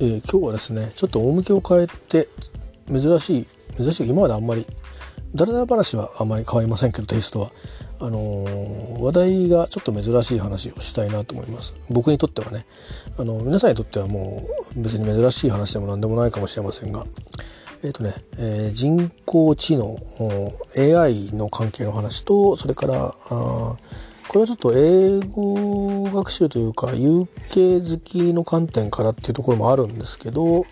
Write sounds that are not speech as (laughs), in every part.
えー、今日はですねちょっと趣を変えて珍しい珍しい今まであんまりだらだら話はあんまり変わりませんけどテイストは。あのー、話題がちょっと珍しい話をしたいなと思います。僕にとってはね。あの皆さんにとってはもう別に珍しい話でも何でもないかもしれませんが。えっ、ー、とね、えー、人工知能 AI の関係の話とそれからあこれはちょっと英語学習というか有形好きの観点からっていうところもあるんですけど、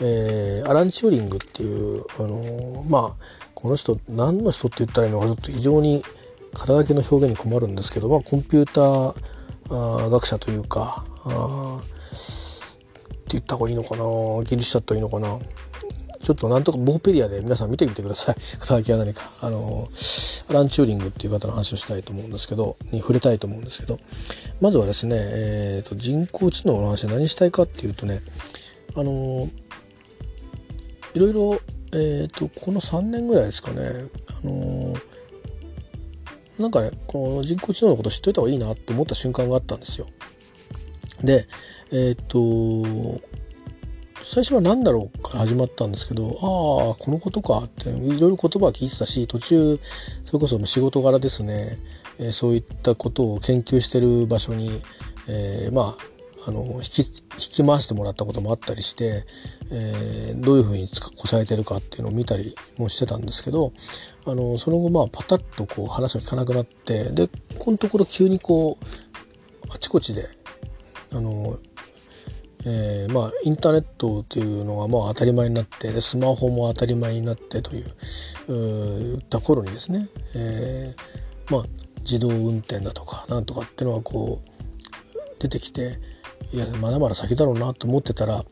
えー、アラン・チューリングっていう、あのまあこの人何の人って言ったらいいのかちょっと非常に肩書きの表現に困るんですけど、まあ、コンピューター学者というかあって言った方がいいのかな技術者といいのかな。ちょっとなんとかボーペディアで皆さん見てみてください。肩書きは何か。あのアラン・チューリングっていう方の話をしたいと思うんですけどに触れたいと思うんですけど。まずはですね、えーと、人工知能の話で何したいかっていうとねあのいろいろ、えーと、この3年ぐらいですかねあのなんかねこの人工知能のこと知っといた方がいいなって思った瞬間があったんですよ。でえっ、と最初は何だろうから始まったんですけどああこのことかっていろいろ言葉は聞いてたし途中それこそ仕事柄ですね、えー、そういったことを研究してる場所に、えー、まああの引き引き回してもらったこともあったりして、えー、どういうふうにこされてるかっていうのを見たりもしてたんですけどあのその後まあパタッとこう話が聞かなくなってでこのところ急にこうあちこちであのえー、まあインターネットというのがまあ当たり前になってでスマホも当たり前になってといううった頃にですね、えー、まあ自動運転だとかなんとかっていうのはこう出てきていやまだまだ先だろうなと思ってたら、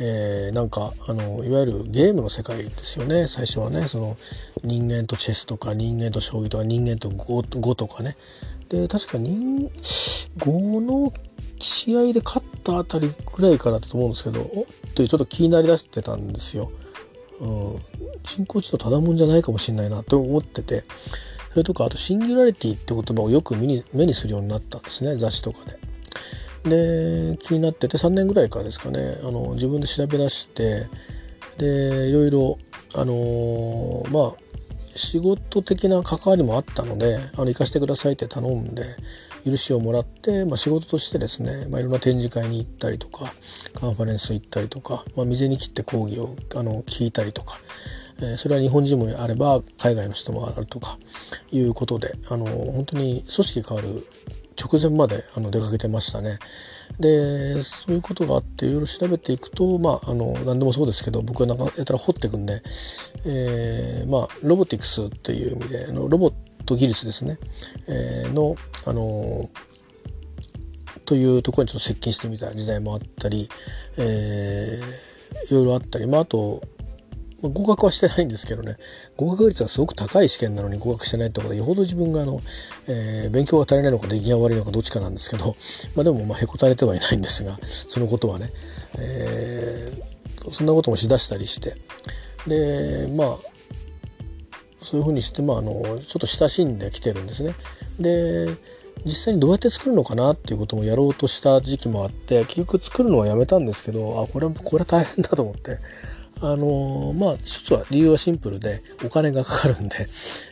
えー、なんかあのいわゆるゲームの世界ですよね最初はね。その人間とチェスとか人間と将棋とか人間と碁とかね。で確か人碁の試合で勝たあたりぐらいからだと思うんですけどおっというちょっと気になりだしてたんですよ。うん、人工知能ただもんじゃないかもしれないなと思っててそれとかあとシンギュラリティって言葉をよく目に目にするようになったんですね雑誌とかで。で気になってて3年ぐらいからですかねあの自分で調べ出してでいろいろあのー、まあ仕事的な関わりもあったのであの行かせてくださいって頼んで許しをもらって、まあ、仕事としてですね、まあ、いろんな展示会に行ったりとかカンファレンス行ったりとか、まあ、未然に切って講義をあの聞いたりとか、えー、それは日本人もあれば海外の人もあるとかいうことであの本当に組織変わる直前まであの出かけてましたね。でそういうことがあっていろいろ調べていくとまああの何でもそうですけど僕はなんかやたら掘っていくんで、えー、まあロボティクスっていう意味でのロボット技術ですね、えー、のあのというところにちょっと接近してみた時代もあったり、えー、いろいろあったり、まあ、あと合格はしてないんですけどね。合格率がすごく高い試験なのに合格してないってことはよほど自分があの、えー、勉強が足りないのか出来が悪いのかどっちかなんですけど、まあ、でもまあへこたれてはいないんですがそのことはね、えー、そんなこともしだしたりして。でまあそういうふうにして、まあ、あのちょっと親しんできてるんですね。で実際にどうやって作るのかなっていうこともやろうとした時期もあって結局作るのはやめたんですけどあこれはこれは大変だと思ってあのまあ一つは理由はシンプルでお金がかかるんで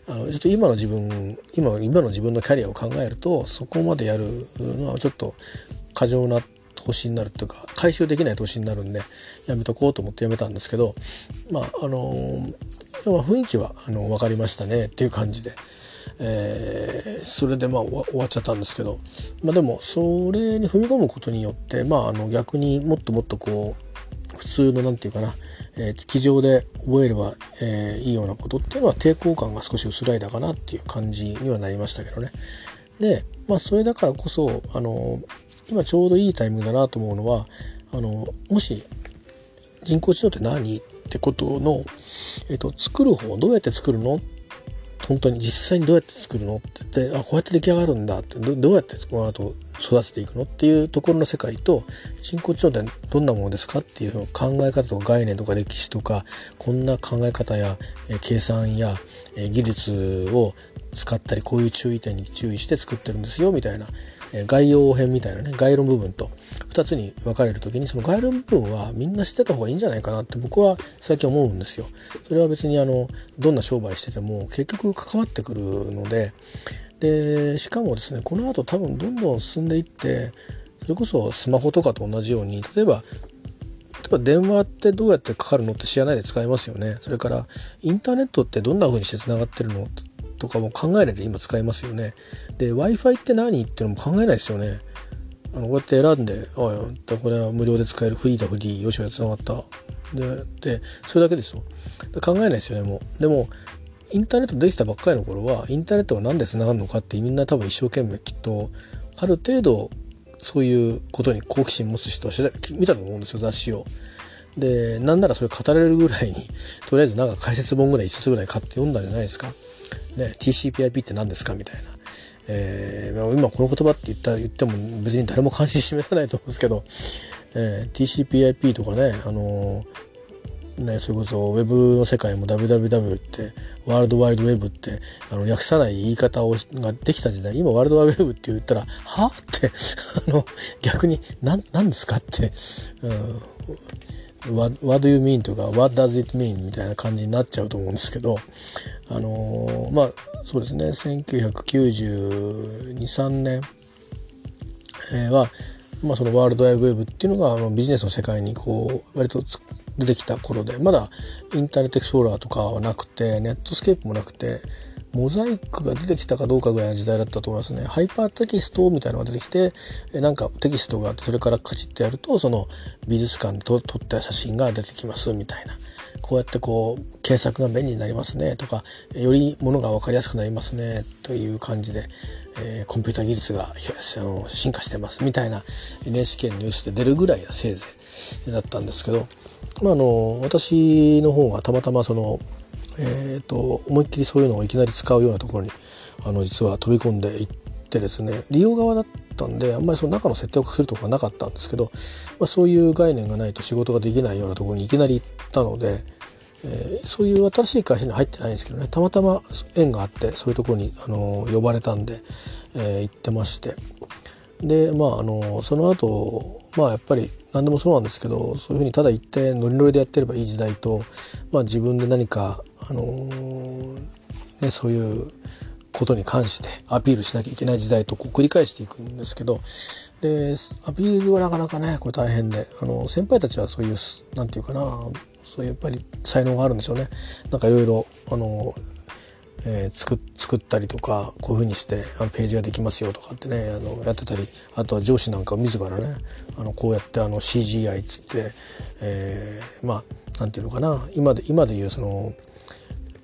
あのちょっと今の自分今今の自分のキャリアを考えるとそこまでやるのはちょっと過剰な投資になるというか回収できない投資になるんでやめとこうと思ってやめたんですけどまああのまあ雰囲気はあの分かりましたねっていう感じで。えー、それでまあ終わっちゃったんですけど、まあ、でもそれに踏み込むことによって、まあ、あの逆にもっともっとこう普通の何て言うかな、えー、机上で覚えれば、えー、いいようなことっていうのは抵抗感が少し薄らいだかなっていう感じにはなりましたけどね。でまあそれだからこそあの今ちょうどいいタイミングだなと思うのはあのもし人工知能って何？ってことの、えっと、作る方どうやって作るの？本当に実際にどうやって作るの？って言ってあこうやって出来上がるんだ。ってどうやってこの後育てていくの？っていうところの世界と人工知能ってどんなものですか？っていう考え方とか概念とか歴史とかこんな考え方や、え計算や、え技術を使ったりこういう注意点に注意して作ってるんですよみたいな、概要編みたいなね概論部分と2つに分かれる時にその概論部分はみんな知ってた方がいいんじゃないかなって僕は最近思うんですよ。それは別にあのどんな商売してても結局関わってくるのででしかもですねこの後多分どんどん進んでいってそれこそスマホとかと同じように例えば例えば電話ってどうやってかかるのって知らないで使えますよね。それからインターネットってどんな風にして繋がってるのとかも考えれば今使えますよね。で Wi-Fi って何っていうのも考えないですよね。あのこうやって選んで「ああこれは無料で使えるフリーだフリーよしよしつながった」ででそれだけですよ。考えないですよねもう。でもインターネットできたばっかりの頃はインターネットが何で繋がるのかってみんな多分一生懸命きっとある程度そういうことに好奇心持つ人は見たと思うんですよ雑誌を。でなんならそれ語れるぐらいにとりあえずなんか解説本ぐらい一冊ぐらい買って読んだんじゃないですか。ね、TCPIP って何ですかみたいな。えー、今この言葉って言った言っても別に誰も関心示さないと思うんですけど、えー、TCPIP とかね、あのー、ね、それこそウェブの世界も WWW ってワールドワイドウェブってあの略さない言い方をができた時代今ワールドワイドウェブって言ったらはって (laughs) あの逆に何何ですかって、うん、what, what do you mean とか what does it mean みたいな感じになっちゃうと思うんですけどあのー、まあそうですね。1992、3年は、まあ、その World Wide Web っていうのがビジネスの世界にこう割と出てきた頃でまだ Internet Explorer とかはなくて Netscape もなくてモザイクが出てきたかどうかぐらいの時代だったと思いますね。ハイパーテキストみたいなのが出てきて、なんかテキストがあって、それからカチッとやると、その美術館で撮った写真が出てきますみたいな。こうやってこう検索が便利になりますねとかよりものが分かりやすくなりますねという感じで、えー、コンピューター技術が進化してますみたいな NHK のニュースで出るぐらいはせいぜいだったんですけど、まあ、あの私の方がたまたまその、えーと、思いっきりそういうのをいきなり使うようなところにあの実は飛び込んでいってですね利用側だったんであんまりその中の設定をするとかなかったんですけど、まあ、そういう概念がないと仕事ができないようなところにいきなり行ったので、えー、そういう新しい会社に入ってないんですけどねたまたま縁があってそういうところに、あの呼ばれたんで、えー、行ってまして。でまああのその後まあやっぱり何でもそうなんですけどそういうふうにただ行ってノリノリでやってればいい時代と、まあ、自分で何か、あのー、ね、そういうことに関してアピールしなきゃいけない時代とこう繰り返していくんですけどでアピールはなかなかねこれ大変であの先輩たちはそういう何て言うかなそういうやっぱり才能があるんでしょうね。なんかいろいろあの、えー、作作ったりとかこういうふうにしてあのページができますよとかってねあのやってたりあとは上司なんか自らねあのこうやってあの CGI っつって、えー、まあなんていうのかな今で今で言うその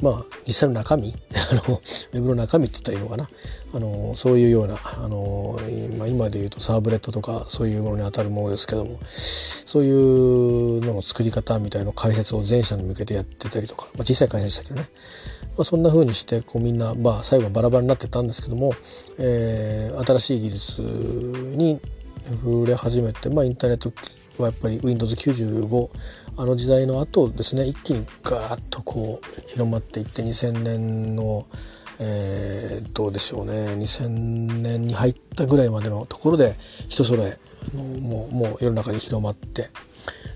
まあ実際の中身 (laughs) あのウェブの中身って言ったらいいのかな。あのそういうようなあの今今で言うとサーブレットとかそういうものにあたるものですけどもそういうのの作り方みたいな解説を全社に向けてやってたりとか、まあ、小さい会社でしたけどね、まあ、そんな風にしてこうみんな、まあ、最後はバラバラになってたんですけども、えー、新しい技術に触れ始めて、まあ、インターネットはやっぱり Windows95 あの時代の後ですね一気にガーッとこう広まっていって2000年のえー、どうでしょうね2000年に入ったぐらいまでのところで人それあのもうもう世の中に広まって、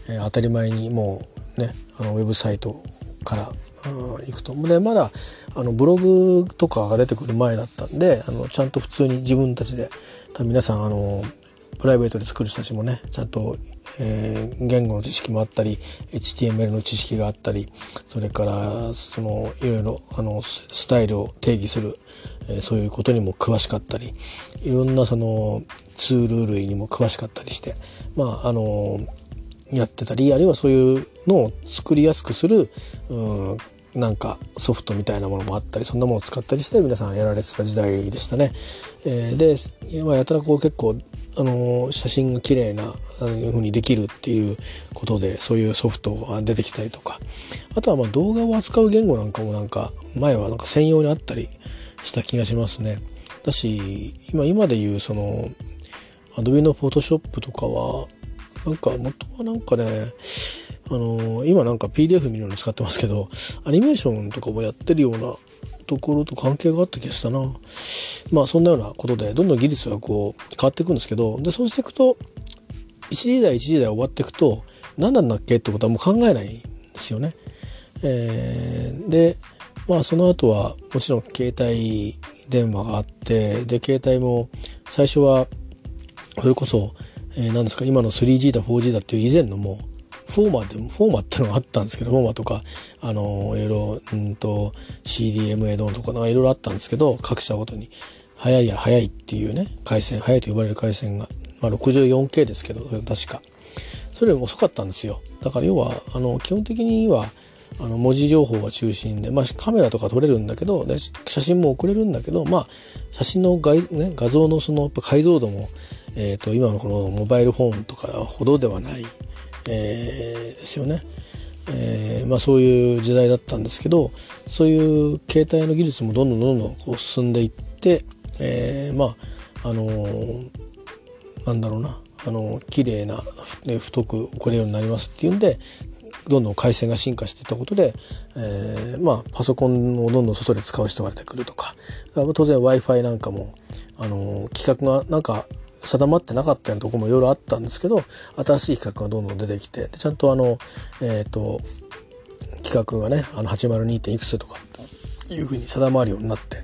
えー、当たり前にもうねあのウェブサイトから行くと。でまだあのブログとかが出てくる前だったんであのちゃんと普通に自分たちで皆さんあのプライベートで作る人たちもねちゃんと、えー、言語の知識もあったり HTML の知識があったりそれからそのいろいろあのスタイルを定義する、えー、そういうことにも詳しかったりいろんなそのツール類にも詳しかったりしてまああのやってたりあるいはそういうのを作りやすくする、うん、なんかソフトみたいなものもあったりそんなものを使ったりして皆さんやられてた時代でしたね。えー、で今やたらこう結構あの写真が綺麗なあいうふうにできるっていうことでそういうソフトが出てきたりとかあとはまあ動画を扱う言語なんかもなんか前はなんか専用にあったりした気がしますね。だし今今で言うその Adobe の Photoshop とかはなんか元はなんかねあのー、今なんか PDF 見るのに使ってますけどアニメーションとかもやってるようなところと関係があった気がしたなまあそんなようなことでどんどん技術がこう変わっていくんですけどでそうしていくと1時代1時代終わっていくと何なんだっけ？ってことはもう考えないんですよね。えー、でまあその後はもちろん携帯電話があってで携帯も最初はそれこそ、えー、何ですか今の 3G だ 4G だっていう以前のもうフォーマーでもフォーマーってのがあったんですけどフォーマーとかあのいろいろうんと CDMA ドンとかいろいろあったんですけど各社ごとに速いや速いっていうね回線速いと呼ばれる回線が、まあ、64K ですけど確か。それよりも遅かったんですよ。だから要はあの基本的にはあの文字情報が中心で、まあ、カメラとか撮れるんだけど写真も送れるんだけど、まあ、写真の画,、ね、画像のその解像度も、えーと今のこのモバイルフォンとかほどではない。えー、ですよね。えー、まあ、そういう時代だったんですけどそういう携帯の技術もどんどんどんどんこう進んでいって、えー、まああのー、なんだろうなあの綺麗な、ね、太く送れるようになりますっていうんでどんどん回線が進化していったことで、えー、まあパソコンをどんどん外で使う人が出てくるとか当然 w i f i なんかもあの規格がなんか定まってなかったようなとこもいろいろあったんですけど新しい企画がどんどん出てきてちゃんとあのえっ、ー、と企画がねあの 802. いくつとかいうふうに定まるようになって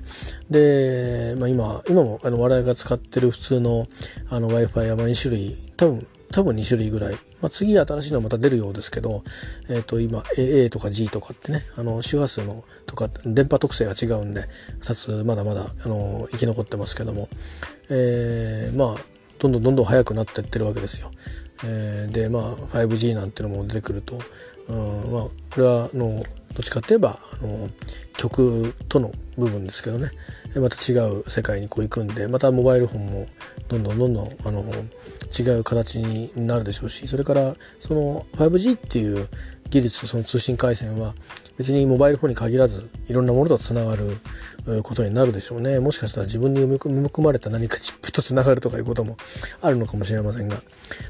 で、まあ今、今もあの我々が使ってる普通のあの Wi-Fi は2種類多分多分2種類ぐらい、まあ、次新しいのまた出るようですけど、えっ、ー、と今 AA とか G とかってねあの周波数のとか電波特性が違うんで2つまだまだあの生き残ってますけども、えー、まあどんどんどんどん速くなってってるわけですよ。えー、でまあ 5G なんていうのも出てくると、うんまあ、これはあのどっちかっていえばあの曲との部分ですけどね。また違う世界にこう行くんでまたモバイルフォンもどんどんどんどんあの違う形になるでしょうしそれからその 5G っていう技術その通信回線は別にモバイルフォンに限らずいろんなものとつながることになるでしょうね。もしかしたら自分に埋め込まれた何かチップとつながるとかいうこともあるのかもしれませんが、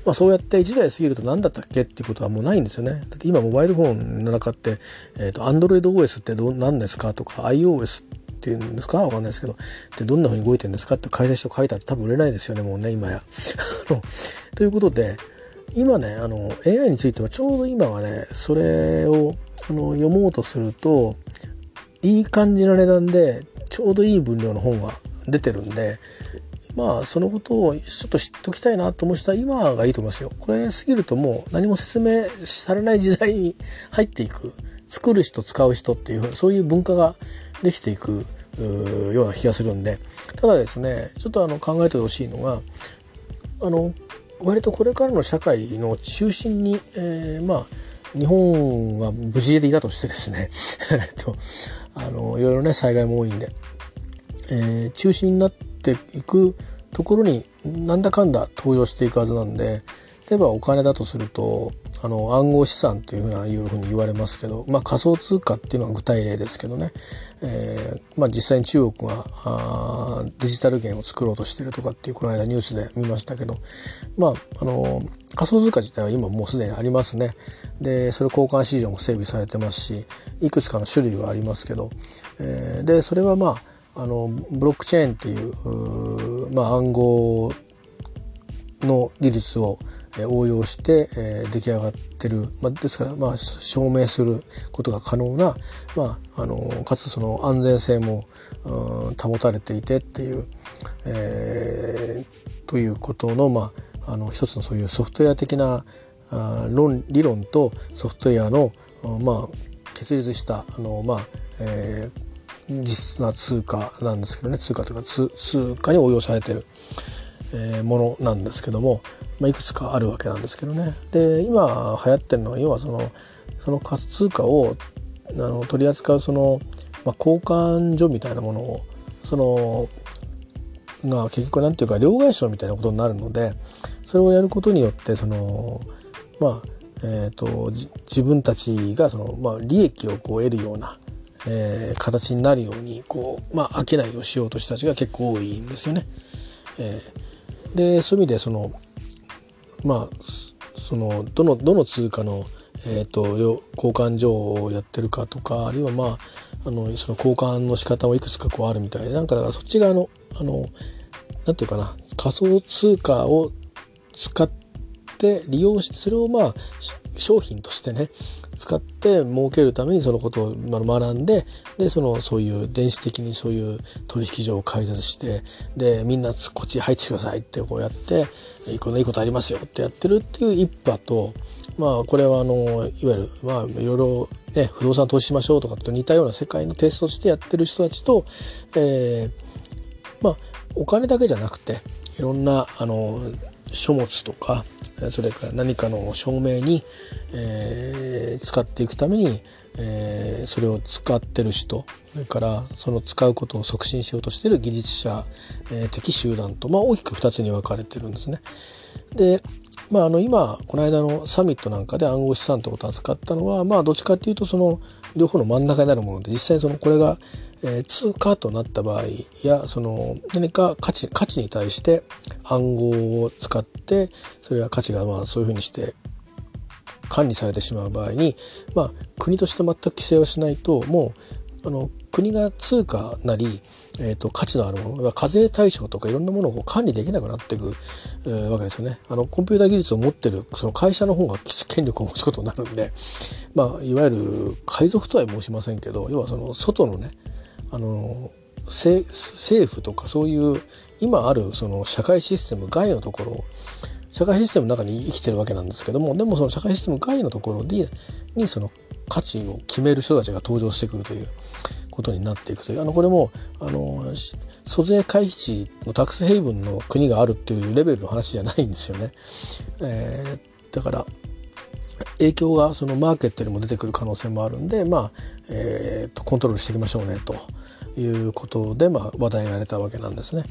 まあ、そうやって1台過ぎると何だったっけっていうことはもうないんですよね。だって今モバイルフォンの中って、えーと、AndroidOS ってどう何ですかとか iOS ってていうんですか？わかんないですけどでどんな風に動いてるんですかって解説書書いたって多分売れないですよねもうね今や。(laughs) ということで今ねあの AI についてはちょうど今はねそれをあの読もうとするといい感じの値段でちょうどいい分量の本が出てるんでまあそのことをちょっと知っておきたいなと思う人は今がいいと思いますよ。これ過ぎるともう何も説明されない時代に入っていく作る人使う人っていうそういう文化ができていくような気がするんで。ただですねちょっとあの考えてほしいのがあの割とこれからの社会の中心に、えー、まあ日本は無事でいたとしてですね (laughs) とあのいろいろね災害も多いんで、えー、中心になっていくところになんだかんだ登場していくはずなんで例えばお金だとするとあの暗号資産っていうふうないうふうに言われますけど、まあ、仮想通貨っていうのは具体例ですけどね、えーまあ、実際に中国があデジタル元を作ろうとしてるとかっていうこの間ニュースで見ましたけど、まあ、あの仮想通貨自体は今もうすでにありますね。でそれ交換市場も整備されてますしいくつかの種類はありますけど、えー、でそれはまああのブロックチェーンっていうまあ、暗号の技術を応用して、出来上がってる、まあ、ですから、まあ、証明することが可能な、まあ、あのかつその安全性も、うん、保たれていてっていう、えー、ということの,、まあ、あの一つのそういうソフトウェア的なあ論理論とソフトウェアの、まあ、結立したあの、まあえー、実質な通貨なんですけどね通貨というか通貨に応用されてる。えー、ものなんですけども、まあ、いくつかあるわけなんですけどねで今流行ってるのは要はそのその仮想通貨をあの取り扱うその、まあ、交換所みたいなものをそのが結局なんていうか両替商みたいなことになるのでそれをやることによってそのまあえーと、自分たちがその、まあ、利益をこう得るような、えー、形になるようにこう、まあ、商いをしようとした人たちが結構多いんですよね。えーでそういう意味でそのまあそのどのどの通貨の、えーと、交換所をやってるかとかあるいはまああのその交換の仕方もいくつかこうあるみたいでなんかだからそっち側のあのなんていうかな仮想通貨を使って利用してそれをまあ商品としてね使って儲けるためにそのことを学んででそのそういう電子的にそういう取引所を開設してでみんなこっち入ってくださいってこうやってこんないいことありますよってやってるっていう一派とまあこれはあのいわゆるまあいろいろね不動産投資しましょうとかと似たような世界のテストとしてやってる人たちと、えー、まあお金だけじゃなくていろんなあの書物とかそれから何かの証明に、えー、使っていくために、えー、それを使ってる人それからその使うことを促進しようとしている技術者、えー、的集団と、まあ、大きく2つに分かれてるんですね。で、まあ、あの今この間のサミットなんかで暗号資産ってことを扱ったのは、まあ、どっちかっていうとその両方の真ん中になるもので実際そのこれがえー、通貨となった場合やその何か価値価値に対して暗号を使ってそれは価値がまあそういうふうにして管理されてしまう場合に、まあ、国として全く規制をしないともうあの国が通貨なり、えーと、価値のあるもの課税対象とかいろんなものを管理できなくなっていく、えー、わけですよね。あのコンピューター技術を持ってるその会社の方が権力を持つことになるんで、まあ、いわゆる海賊とは申しませんけど要はその外のねあの政府とかそういう今あるその社会システム外のところを社会システムの中に生きてるわけなんですけどもでもその社会システム外のところににその価値を決める人たちが登場してくるということになっていくというあのこれもあの租税回避地のタックスヘイブンの国があるっていうレベルの話じゃないんですよね。えー、だから影響がそのマーケットにも出てくる可能性もあるんで、まあえーと、コントロールしていきましょうねということで、まあ、話題が出たわけなんですね。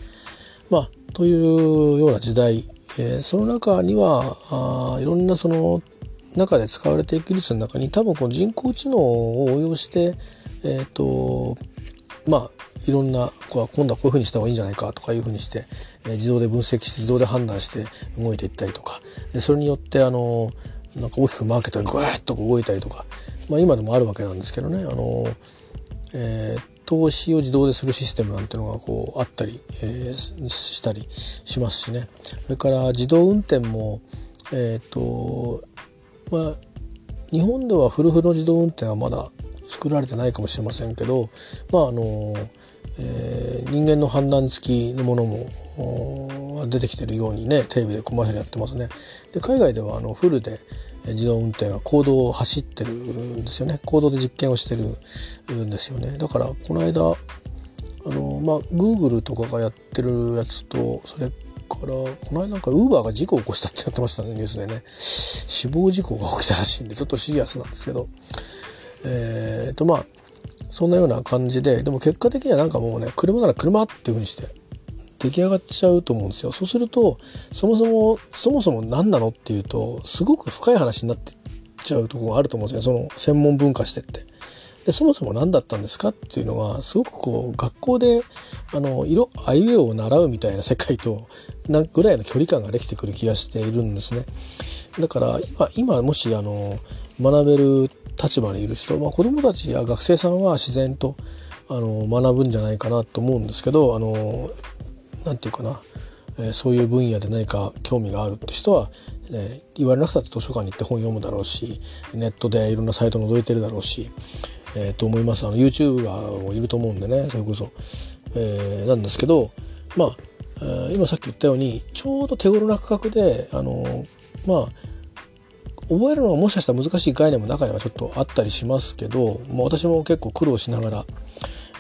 まあ、というような時代、えー、その中にはあいろんなその中で使われていく技術の中に多分この人工知能を応用して、えーとまあ、いろんな今度はこういうふうにした方がいいんじゃないかとかいうふうにして、えー、自動で分析して自動で判断して動いていったりとかそれによってあのなんか大きくマーケットにグワッと動いたりとか、まあ、今でもあるわけなんですけどね。あの、えー、投資を自動でするシステムなんてのがこうあったり、えー、したりしますしね。それから自動運転もえっ、ー、とまあ日本ではフルフルの自動運転はまだ作られてないかもしれませんけどまああのえ、人間の判断付きのものも出てきてるようにねテレビでコマーシャルやってますね。で海外ではあのフルで自動運転は公道を走ってるんですよね。公道で実験をしてるんですよね。だからこの間あのまあ Google とかがやってるやつとそれからこの間なんかウーバーが事故を起こしたってやってましたねニュースでね。死亡事故が起きたらしいんでちょっとシリアスなんですけど。えっ、ー、とまあそんなような感じででも結果的にはなんかもうね車なら車っていう風にして出来上がっちゃうと思うんですよそうするとそもそもそもそも何なのっていうとすごく深い話になってっちゃうところがあると思うんですよその専門文化してって。でそもそも何だったんですかっていうのはすごくこう学校であの色あいうえを習うみたいな世界となぐらいの距離感ができてくる気がしているんですね。だから今今もしあの学べる立場にいる人、まあ、子どもたちや学生さんは自然とあの学ぶんじゃないかなと思うんですけどあのなんていうかな、えー、そういう分野で何か興味があるって人は、ね、言われなくたって図書館に行って本読むだろうしネットでいろんなサイト覗いてるだろうし、えー、と思います。あの YouTuber もいると思うんでねそれこそ、えー、なんですけどまあ、今さっき言ったようにちょうど手頃な価格であのまあ覚えるのはもしかしたら難しい概念も中にはちょっとあったりしますけど、まあ、私も結構苦労しながら、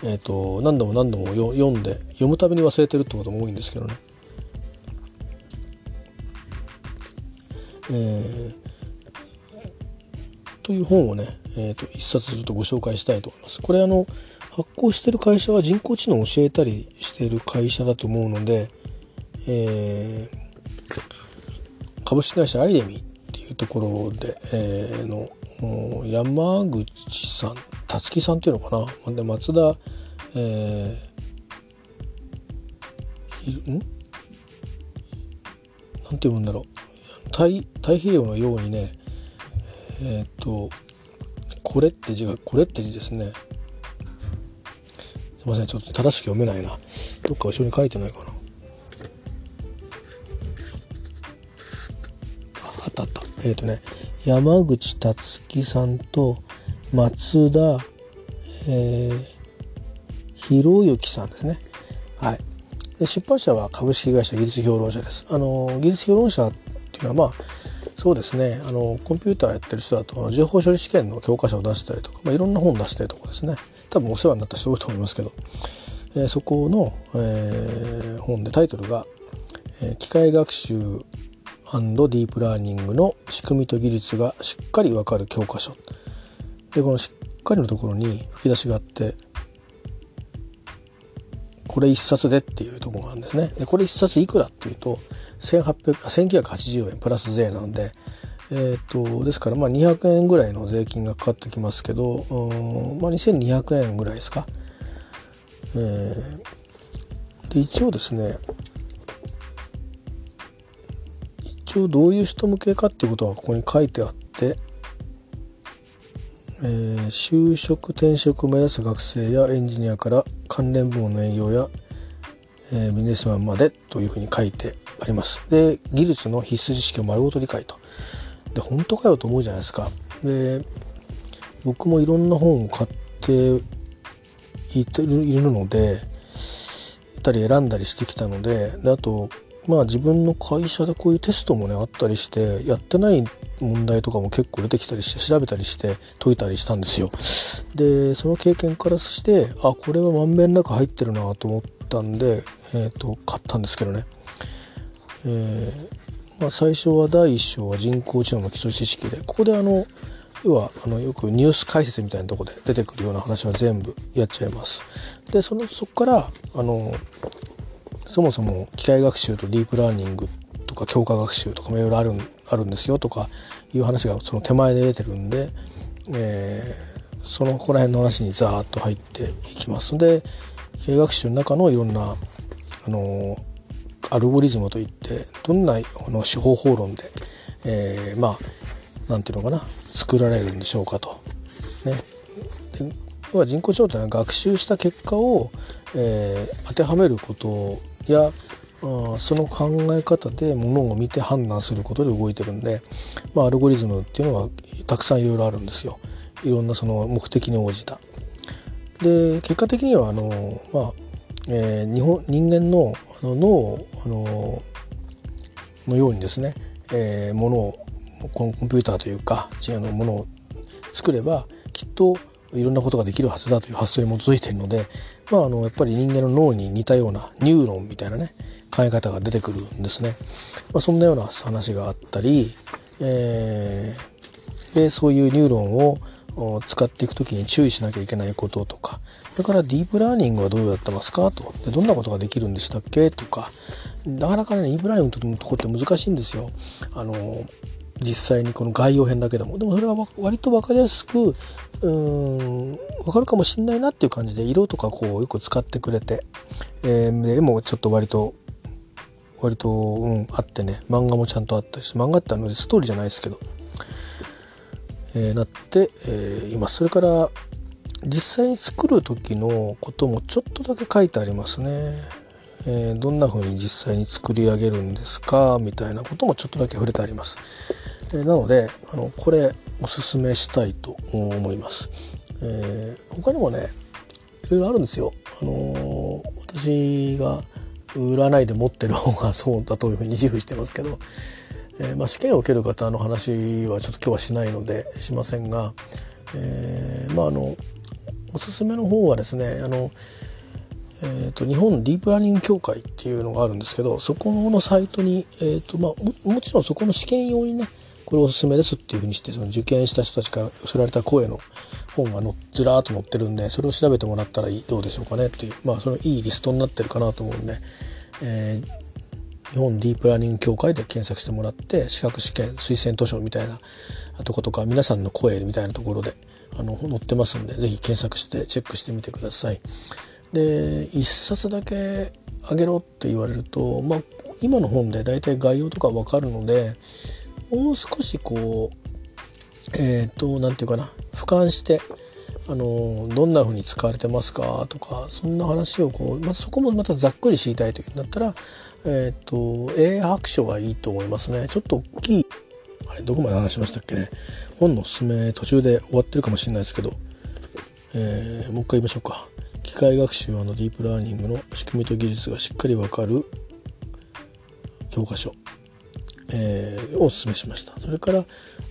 えーと、何度も何度も読んで読むたびに忘れてるってことも多いんですけどね。えー、という本をね、えーと、一冊ちょっとご紹介したいと思います。これあの発行してる会社は人工知能を教えたりしている会社だと思うので、えー、株式会社アイデミーいうところで、えー、の山口さん辰木さんっていうのかな？で松田、えー、ん？なんて読むんだろう。太太平洋のようにねえっ、とこれって字がこれって字ですね。すいませんちょっと正しく読めないな。どっか後ろに書いてないかな。えっ、ー、とね山口達樹さんと松田、えー、博之さんですね。はい。で出版社は株式会社技術評論者です。あの技術評論者っていうのはまあそうですね。あのコンピューターやってる人だと情報処理試験の教科書を出したりとか、まあ、いろんな本出してるとこですね。多分お世話になった人多いと思いますけど、えー、そこの、えー、本でタイトルが、えー「機械学習ディープラーニングの仕組みと技術がしっかりわかる教科書」でこのしっかりのところに吹き出しがあってこれ1冊でっていうところがあるんですね。でこれ1冊いくらっていうと1980円プラス税なのでえーと、ですからまあ200円ぐらいの税金がかかってきますけど、まあ、2200円ぐらいですか、えー、で一応ですね一応どういう人向けかっていうことがここに書いてあって、えー、就職転職を目指す学生やエンジニアから関連部門の営業や、えー、ビジネスマンまでというふうに書いてあります。で技術の必須知識を丸ごと理解と。で本当かよと思うじゃないですか。で僕もいろんな本を買っているのでたり選んだりしてきたのでであとまあ自分の会社でこういうテストもねあったりしてやってない問題とかも結構出てきたりして調べたりして解いたりしたんですよ。でその経験からしてあこれはまんべんなく入ってるなと思ったんで、えーと、買ったんですけどね。えー、まあ、最初は第1章は人工知能の基礎知識でここであの要はあのよくニュース解説みたいなとこで出てくるような話は全部やっちゃいます。でそのそこからあのそもそも機械学習とディープラーニングとか強化学習とかもいろいろあるあるんですよとかいう話がその手前で出てるんで、えー、そのここら辺の話にザーッと入っていきますので機械学習の中のいろんなあのアルゴリズムといってどんなあの手法法論で、えー、まあ何ていうのかな作られるんでしょうかと。ね、で要は人工知能というのは学習した結果を、えー、当てはめることやその考え方でものを見て判断することで動いてるんで、まあ、アルゴリズムっていうのはたくさんいろいろあるんですよいろんなその目的に応じた。で結果的にはあの、まあえー、日本人間のあの脳あののようにですね、えー、ものをコンピューターというか違うものを作ればきっといろんなことができるはずだという発想に基づいているので、まあ、あのやっぱり人間の脳に似たようなニューロンみたいなね考え方が出てくるんですね。まあ、そんなような話があったり、えー、でそういうニューロンを使っていく時に注意しなきゃいけないこととかだからディープラーニングはどうやってますかとでどんなことができるんでしたっけとかなかなかねディープラーニングのとこって難しいんですよ。あの実際にこの概要編だけでも。でもそれは割と分かりやすくうん分かるかもしんないなっていう感じで色とかこうよく使ってくれて、えー、絵もちょっと割と割と、うん、あってね。漫画もちゃんとあったりして。漫画ってあのストーリーじゃないですけど、えー、なって、えー、いますそれから実際に作る時のこともちょっとだけ書いてありますね。えー、どんな風に実際に作り上げるんですか？みたいなこともちょっとだけ触れてあります。えなのであのこれおすすめしたいと思います。えー、他にもねいろいろあるんですよ。あのー、私が占いで持ってる方がそうだというふうに自負してますけど、えー、まあ、試験を受ける方の話はちょっと今日はしないのでしませんが、えー、まああのおすすめの方はですねあの、えーと、日本ディープラーニング協会っていうのがあるんですけどそこのサイトに、えーとまあ、もちろんそこの試験用にねこれおすすめですっていうふうにしてその受験した人たちから寄せられた声の本がのずらーっと載ってるんでそれを調べてもらったらいいどうでしょうかねっていうまあそのいいリストになってるかなと思うんで、えー、日本ディープラーニング協会で検索してもらって資格試験推薦図書みたいなとことか皆さんの声みたいなところであの載ってますんで是非検索してチェックしてみてください。で1冊だけあげろって言われるとまあ今の本で大体概要とか分かるのでもう少しこうえっ、ー、と何て言うかな。俯瞰してあのどんな風に使われてますか？とかそんな話をこう、まあ、そこもまたざっくり知りたいというんだったら、えっ、ー、と英白書がいいと思いますね。ちょっと大きいあれどこまで話しましたっけね？本のおすすめ途中で終わってるかもしれないですけど、えー、もう一回言いましょうか。機械学習ディープラーニングの仕組みと技術がしっかりわかる教科書。えー、お勧めしました。それから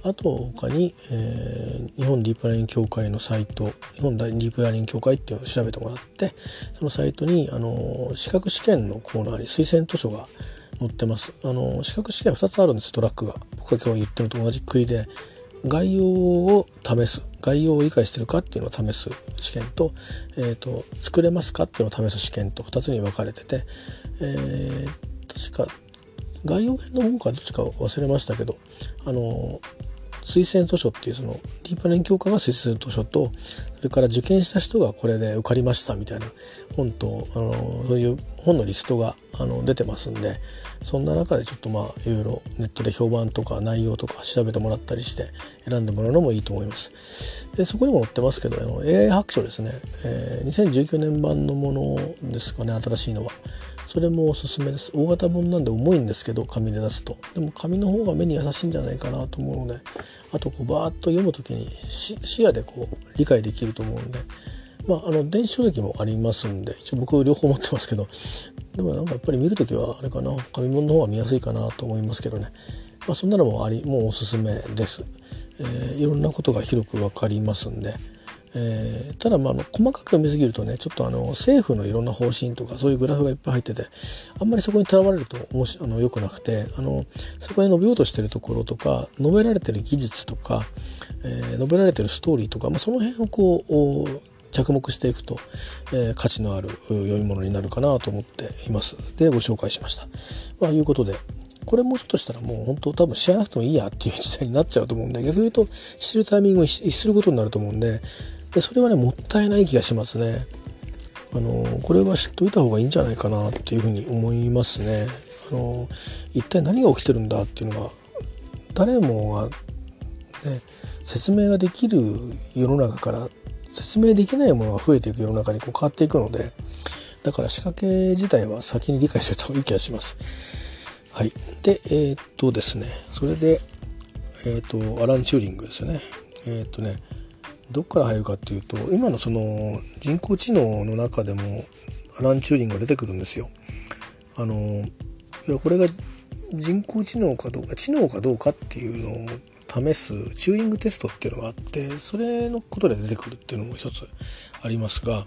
あと他に、えー、日本ディープラーニング協会のサイト日本ディープラーニング協会っていうのを調べてもらってそのサイトにあの資格試験のコーナーに推薦図書が載ってます。あの資格試験2つあるんですトラックが。僕が今日言ってるのと同じくいで。概要を試す。概要を理解してるかっていうのを試す試験と,、えーと、作れますかっていうのを試す試験と2つに分かれてて、えー、確か概要編の方かどっちか忘れましたけどあの推薦図書っていうそのディープラーン教科が推薦図書とそれから受験した人がこれで受かりましたみたいな本とあのそういう本のリストがあの出てますんでそんな中でちょっとまあいろいろネットで評判とか内容とか調べてもらったりして選んでもらうのもいいと思います。でそこにも載ってますけどあの AI 白書ですね、えー、2019年版のものですかね新しいのは。それもおすすめです。大型本なんで重いんですけど紙で出すと。でも紙の方が目に優しいんじゃないかなと思うのであとこうバーッと読む時に視野でこう理解できると思うんでまああの電子書籍もありますんで一応僕両方持ってますけどでもなんかやっぱり見る時はあれかな紙物の方が見やすいかなと思いますけどね。まあそんなのもありもうおすすめです、えー、いろんなことが広く分かりますんで。えー、ただまあの細かく読みすぎるとねちょっとあの政府のいろんな方針とかそういうグラフがいっぱい入っててあんまりそこにとらわれるともしあのよくなくてあのそこで述べようとしてるところとか述べられてる技術とか、えー、述べられてるストーリーとか、まあ、その辺をこう着目していくと、えー、価値のある読み物になるかなと思っていますでご紹介しました。まあ、いうことでこれもちょっとしたらもう本当多分知らなくてもいいやっていう時代になっちゃうと思うんで逆に言うと知るタイミングを逸することになると思うんででそれはねもったいない気がしますね。あのこれは知っといた方がいいんじゃないかなっていうふうに思いますね。あの一体何が起きてるんだっていうのが誰もが、ね、説明ができる世の中から説明できないものが増えていく世の中にこう変わっていくのでだから仕掛け自体は先に理解しておいた方がいい気がします。はい、でえー、っとですねそれで、えー、っとアラン・チューリングですよね。えー、っとねどっから入るかっていうと今のその人工知能の中でもアラン・チューリングが出てくるんですよ。あのいやこれが人工知能かどうか知能かどうかっていうのを試すチューリングテストっていうのがあってそれのことで出てくるっていうのも一つありますが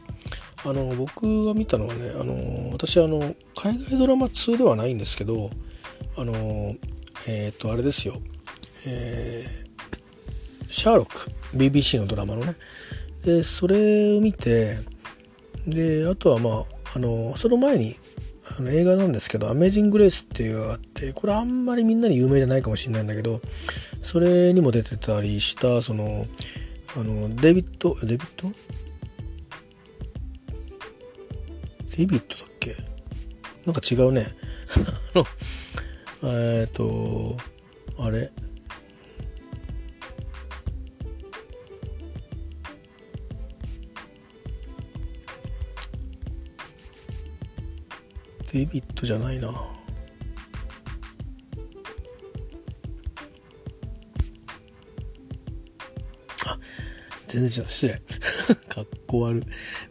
あの僕が見たのはねあの私あの海外ドラマ通ではないんですけどあのえっ、ー、とあれですよ、えー、シャーロック BBC のドラマのね。でそれを見てであとはまああのその前にあの映画なんですけど「アメージング・レース」っていうのがあってこれあんまりみんなに有名じゃないかもしれないんだけどそれにも出てたりしたそのあのデビッドデビッド？デビッドだっけ？なんか違うね。(laughs) えっとあれ？デビットじゃないな。あ全然違う。失礼。(laughs) かっこ悪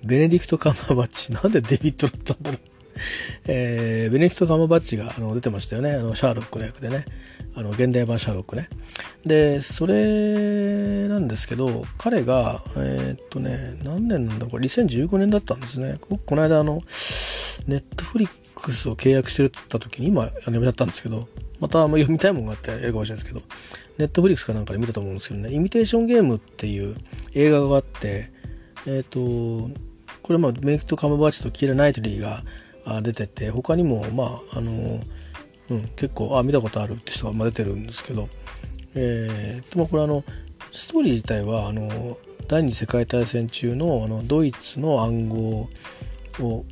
ベネディクト・カンバッチ。なんでデビットだったんだろう。えー、ベネディクト・カンバッチがあの出てましたよね。あのシャーロックの役でね。あの現代版シャーロックね。でそれなんですけど彼がえー、っとね何年なんだこれ2015年だったんですね。この間あのネットフリックスを契約してるった時に今やめちゃったんですけどまたまあ読みたいものがあってやるかもしれないですけどネットフリックスかなんかで見たと思うんですけどね。イミテーションゲームっていう映画があってえっ、ー、とこれまあメイクとカムバーチとキーラ・ナイトリーが出てて他にもまああのうん、結構あ見たことあるって人が出てるんですけど、えー、ともこれあのストーリー自体はあの第二次世界大戦中のあのドイツの暗号を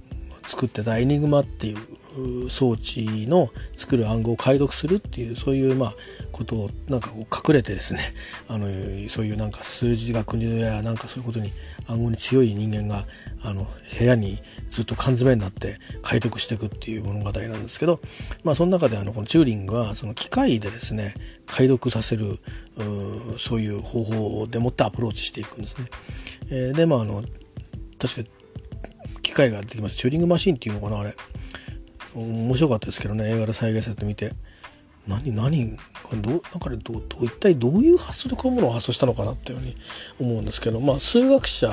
作ってたエニグマっていう装置の作る暗号を解読するっていうそういうまあことをなんかこう隠れてですね (laughs) あのそういうなんか数字学やなんかそういうことに暗号に強い人間があの部屋にずっと缶詰になって解読していくっていう物語なんですけど、まあ、その中であのこのチューリングはその機械でですね解読させるそういう方法でもってアプローチしていくんですね。えー、でまああの確か械が出てきました。チューリングマシンっていうのかなあれ。面白かったですけどね映画で再現されてみて。何何どうなんかねどうど一体どういう発想でこういうものを発想したのかなっていうふうに思うんですけどまあ数学者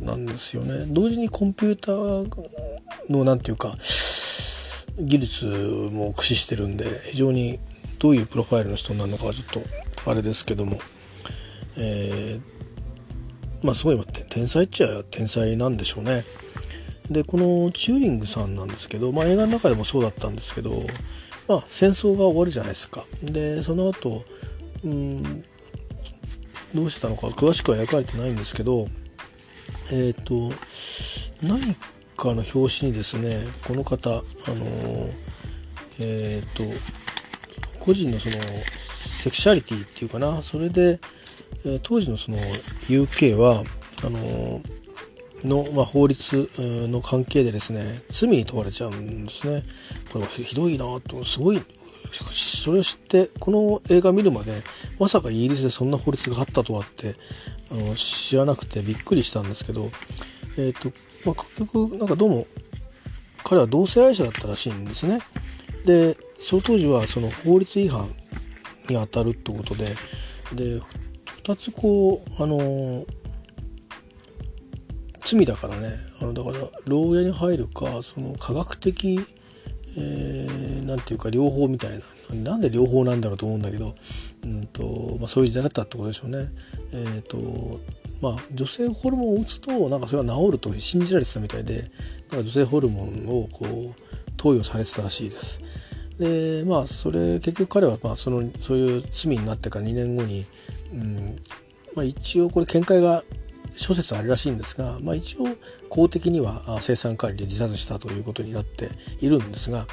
なんですよね。同時にコンピューターの何て言うか技術も駆使してるんで非常にどういうプロファイルの人になるのかはちょっとあれですけども、えー、まあすごい天才っちゃ天才なんでしょうね。でこのチューリングさんなんですけど、まあ、映画の中でもそうだったんですけど、まあ、戦争が終わるじゃないですか。でその後うんどうしてたのか詳しくは描かれてないんですけどえっ、ー、と何かの表紙にですねこの方あのえっ、ー、と個人のそのセクシャリティっていうかなそれで、当時のその UK はあのの、まあ、法律の関係でですね罪に問われちゃうんですねこれはひどいなとすごいそれを知ってこの映画見るまでまさかイギリスでそんな法律があったとはってあの知らなくてびっくりしたんですけど、えーとまあ、結局なんかどうも彼は同性愛者だったらしいんですね。でその当時はその法律違反にあたるってことでで2つこうあの罪だからねあのだから牢屋に入るかその科学的何、えー、て言うか両方みたいななんで両方なんだろうと思うんだけど、うんとまあ、そういう時代だったってことでしょうね。えーとまあ、女性ホルモンを打つとなんかそれは治ると信じられてたみたいでなんか女性ホルモンをこう投与されてたらしいです。でまあそれ結局彼はまあそのそういう罪になってから2年後に、うんまあ、一応これ見解が諸説あるらしいんですが、まあ、一応公的には生産管理で自殺したということになっているんですが、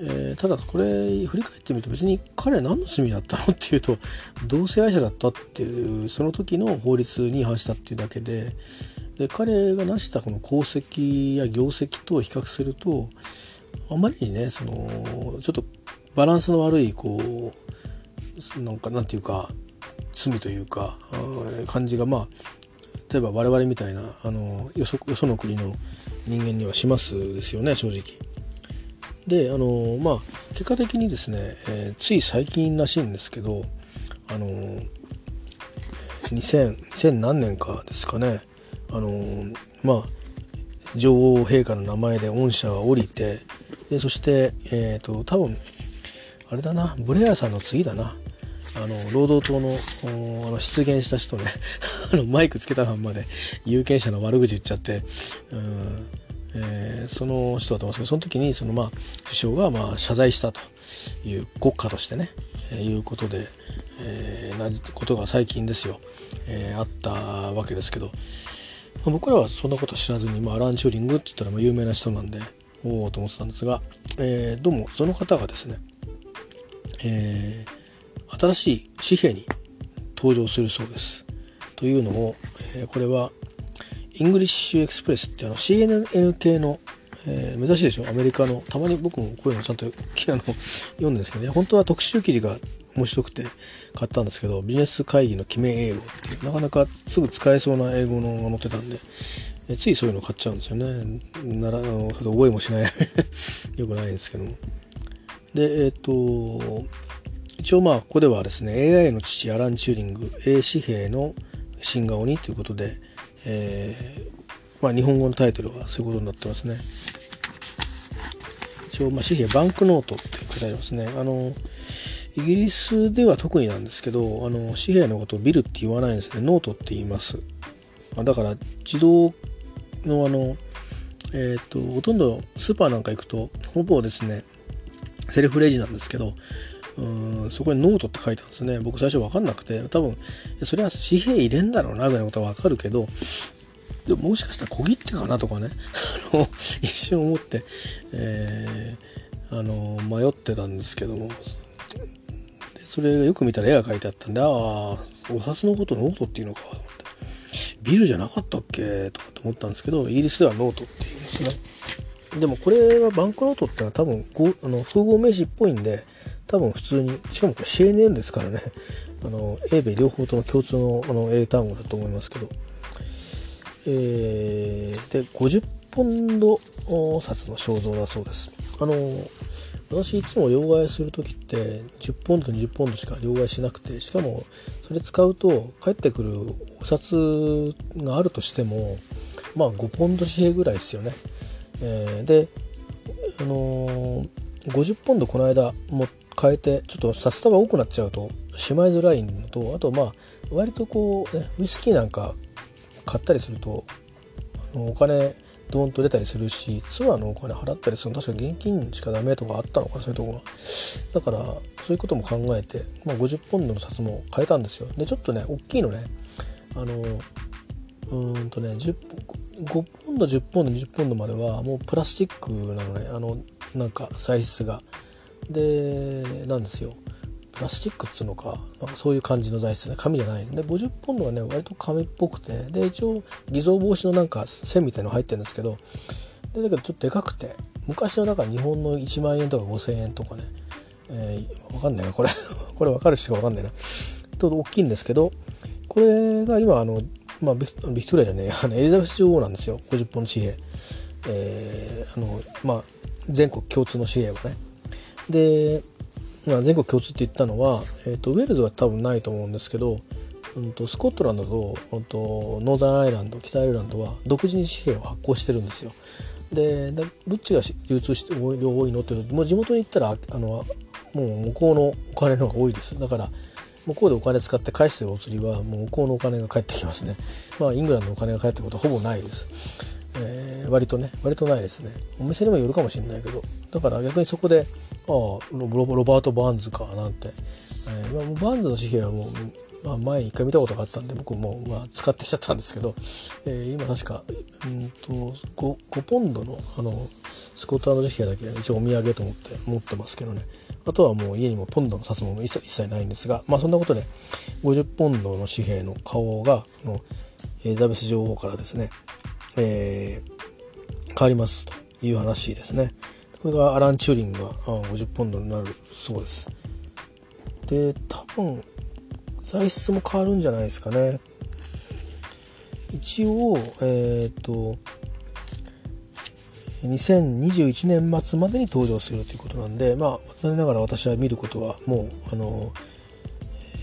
えー、ただこれ振り返ってみると別に彼何の罪だったのっていうと同性愛者だったっていうその時の法律に違反したっていうだけでで彼が成したこの功績や業績と比較するとあまりにねそのちょっとバランスの悪いこうなんかなんていうか罪というか感じがまあ例えば我々みたいなあのよそよその国の人間にはしますですよね正直。であのまあ結果的にですね、えー、つい最近らしいんですけどあの 2000, 2000何年かですかねあのまあ女王陛下の名前で恩赦が降りてでそしてえっ、ー、と多分あれだなブレアさんの次だなあの労働党のあの出現した人ね。(laughs) あのマイクつけたまんまで有権者の悪口言っちゃって、うんえー、その人だと思うんですけどその時にその、まあ、首相がまあ謝罪したという国家としてね、えー、いうことで、えー、なことが最近ですよ、えー、あったわけですけど、まあ、僕らはそんなこと知らずに、まあ、アラン・チューリングって言ったらまあ有名な人なんでおおと思ってたんですが、えー、どうもその方がですね、えー新しい紙幣に登場するそうです。というのも、えー、これは English Express ってあの CNN 系の、えー、珍しいでしょ？アメリカのたまに僕もこういうのちゃんとあの読んでるんですけどね。本当は特集記事が面白くて買ったんですけどビジネス会議の決め英語っていうなかなかすぐ使えそうな英語のが載ってたんで、えついそういうの買っちゃうんですよね。ならあのちょっと覚えもしない。(laughs) よくないんですけども。でえっ、と一応まあここではですね AI の父アラン・チューリング A 紙幣の新顔にということで、えー、まあ、日本語のタイトルはそういうことになってますね。一応まあ紙幣 banknote って書いてありますね。あのイギリスでは特になんですけどあの紙幣のことを bill って言わないんですね。ノートって言います。だから自動のあのえっ、ー、とほとんどスーパーなんか行くとほぼですねセルフレジなんですけどうんそこにノートって書いてあるんですね。僕最初分かんなくて多分それは紙幣入れんだろうなぐらいのことは分かるけどでももしかしたら小切手かなとかね。(laughs) 一瞬思って、えあの迷ってたんですけども。それよく見たら絵が描いてあったんでああお札のことノートっていうのかと思って。 bill じゃなかったっけ？とかと思ったんですけどイギリスではノートっていうんですね。でもこれは banknote ってのは多分あの複合名詞っぽいんで多分普通にしかもこれ CNN ですからね。あの英米両方とも共通のあの英単語だと思いますけど。えー、で50ポンド札の肖像だそうです。あの私いつも両替する時って10ポンドと20ポンドしか両替しなくてしかもそれ使うと返ってくるお札があるとしてもまあ5ポンド紙幣ぐらいですよね、えー、であのー、50ポンドこの間も変えてちょっと札束多くなっちゃうとしまいづらいのとあとまあ割とこう、ね、ウイスキーなんか買ったりするとあのお金ドーンと出たりするしツアーのお金払ったりするの確か現金しかダメとかあったのかなそういうところだからそういうことも考えて、まあ、50ポンドの札も変えたんですよ。でちょっとね大きいのねあのうんとね10 5ポンド10ポンド20ポンドまではもうプラスチックなのねあのなんか材質が。でなんですよ。プラスチックっつうのか。なんかそういう感じの材質ね。紙じゃない。で50ポンドはね割と紙っぽくて。で一応偽造防止のなんか線みたいの入ってるんですけど。でだけどちょっとでかくて。昔のだか日本の1万円とか5,000円とかね、えー、わかんないな。これ (laughs) これわかる人がわかんないな。ちょっと大きいんですけど。これが今あのまあビクトリアじゃねえあのエリザベス女王なんですよ。50本の紙幣。えー、あのまあ全国共通の紙幣はね。でまあ、全国共通って言ったのは、えーと、ウェールズは多分ないと思うんですけど、うんと、スコットランドと,、うんと、ノーザンアイランド北アイルランドは独自に紙幣を発行してるんですよ。でどっちが流通して多いのってもう地元に行ったらあのもう向こうのお金の方が多いです。だから向こうでお金使って返してるお釣りはもう向こうのお金が返ってきますね。まあイングランドのお金が返ってことはほぼないです。えー、割とね割とないですね。お店にもよるかもしれないけど。だから逆にそこでああロバート・バーンズかなんて、えーまあ、バーンズの紙幣はもう、まあ、前一回見たことがあったんで僕も、まあ、使ってきちゃったんですけど、えー、今確かうんと 5, 5ポンドのあのスコットランド紙幣だけ一応お土産と思って持ってますけどね。あとはもう家にもポンドの指すもの一切一切ないんですがまあそんなことで50ポンドの紙幣の顔がのエリザベス女王からですねえー、変わりますという話ですね。これがアラン・チューリングが50ポンドになるそうです。で、多分、材質も変わるんじゃないですかね。一応、えっ、ー、と、2021年末までに登場するということなんで、まあ、残念ながら私は見ることはもう、あの、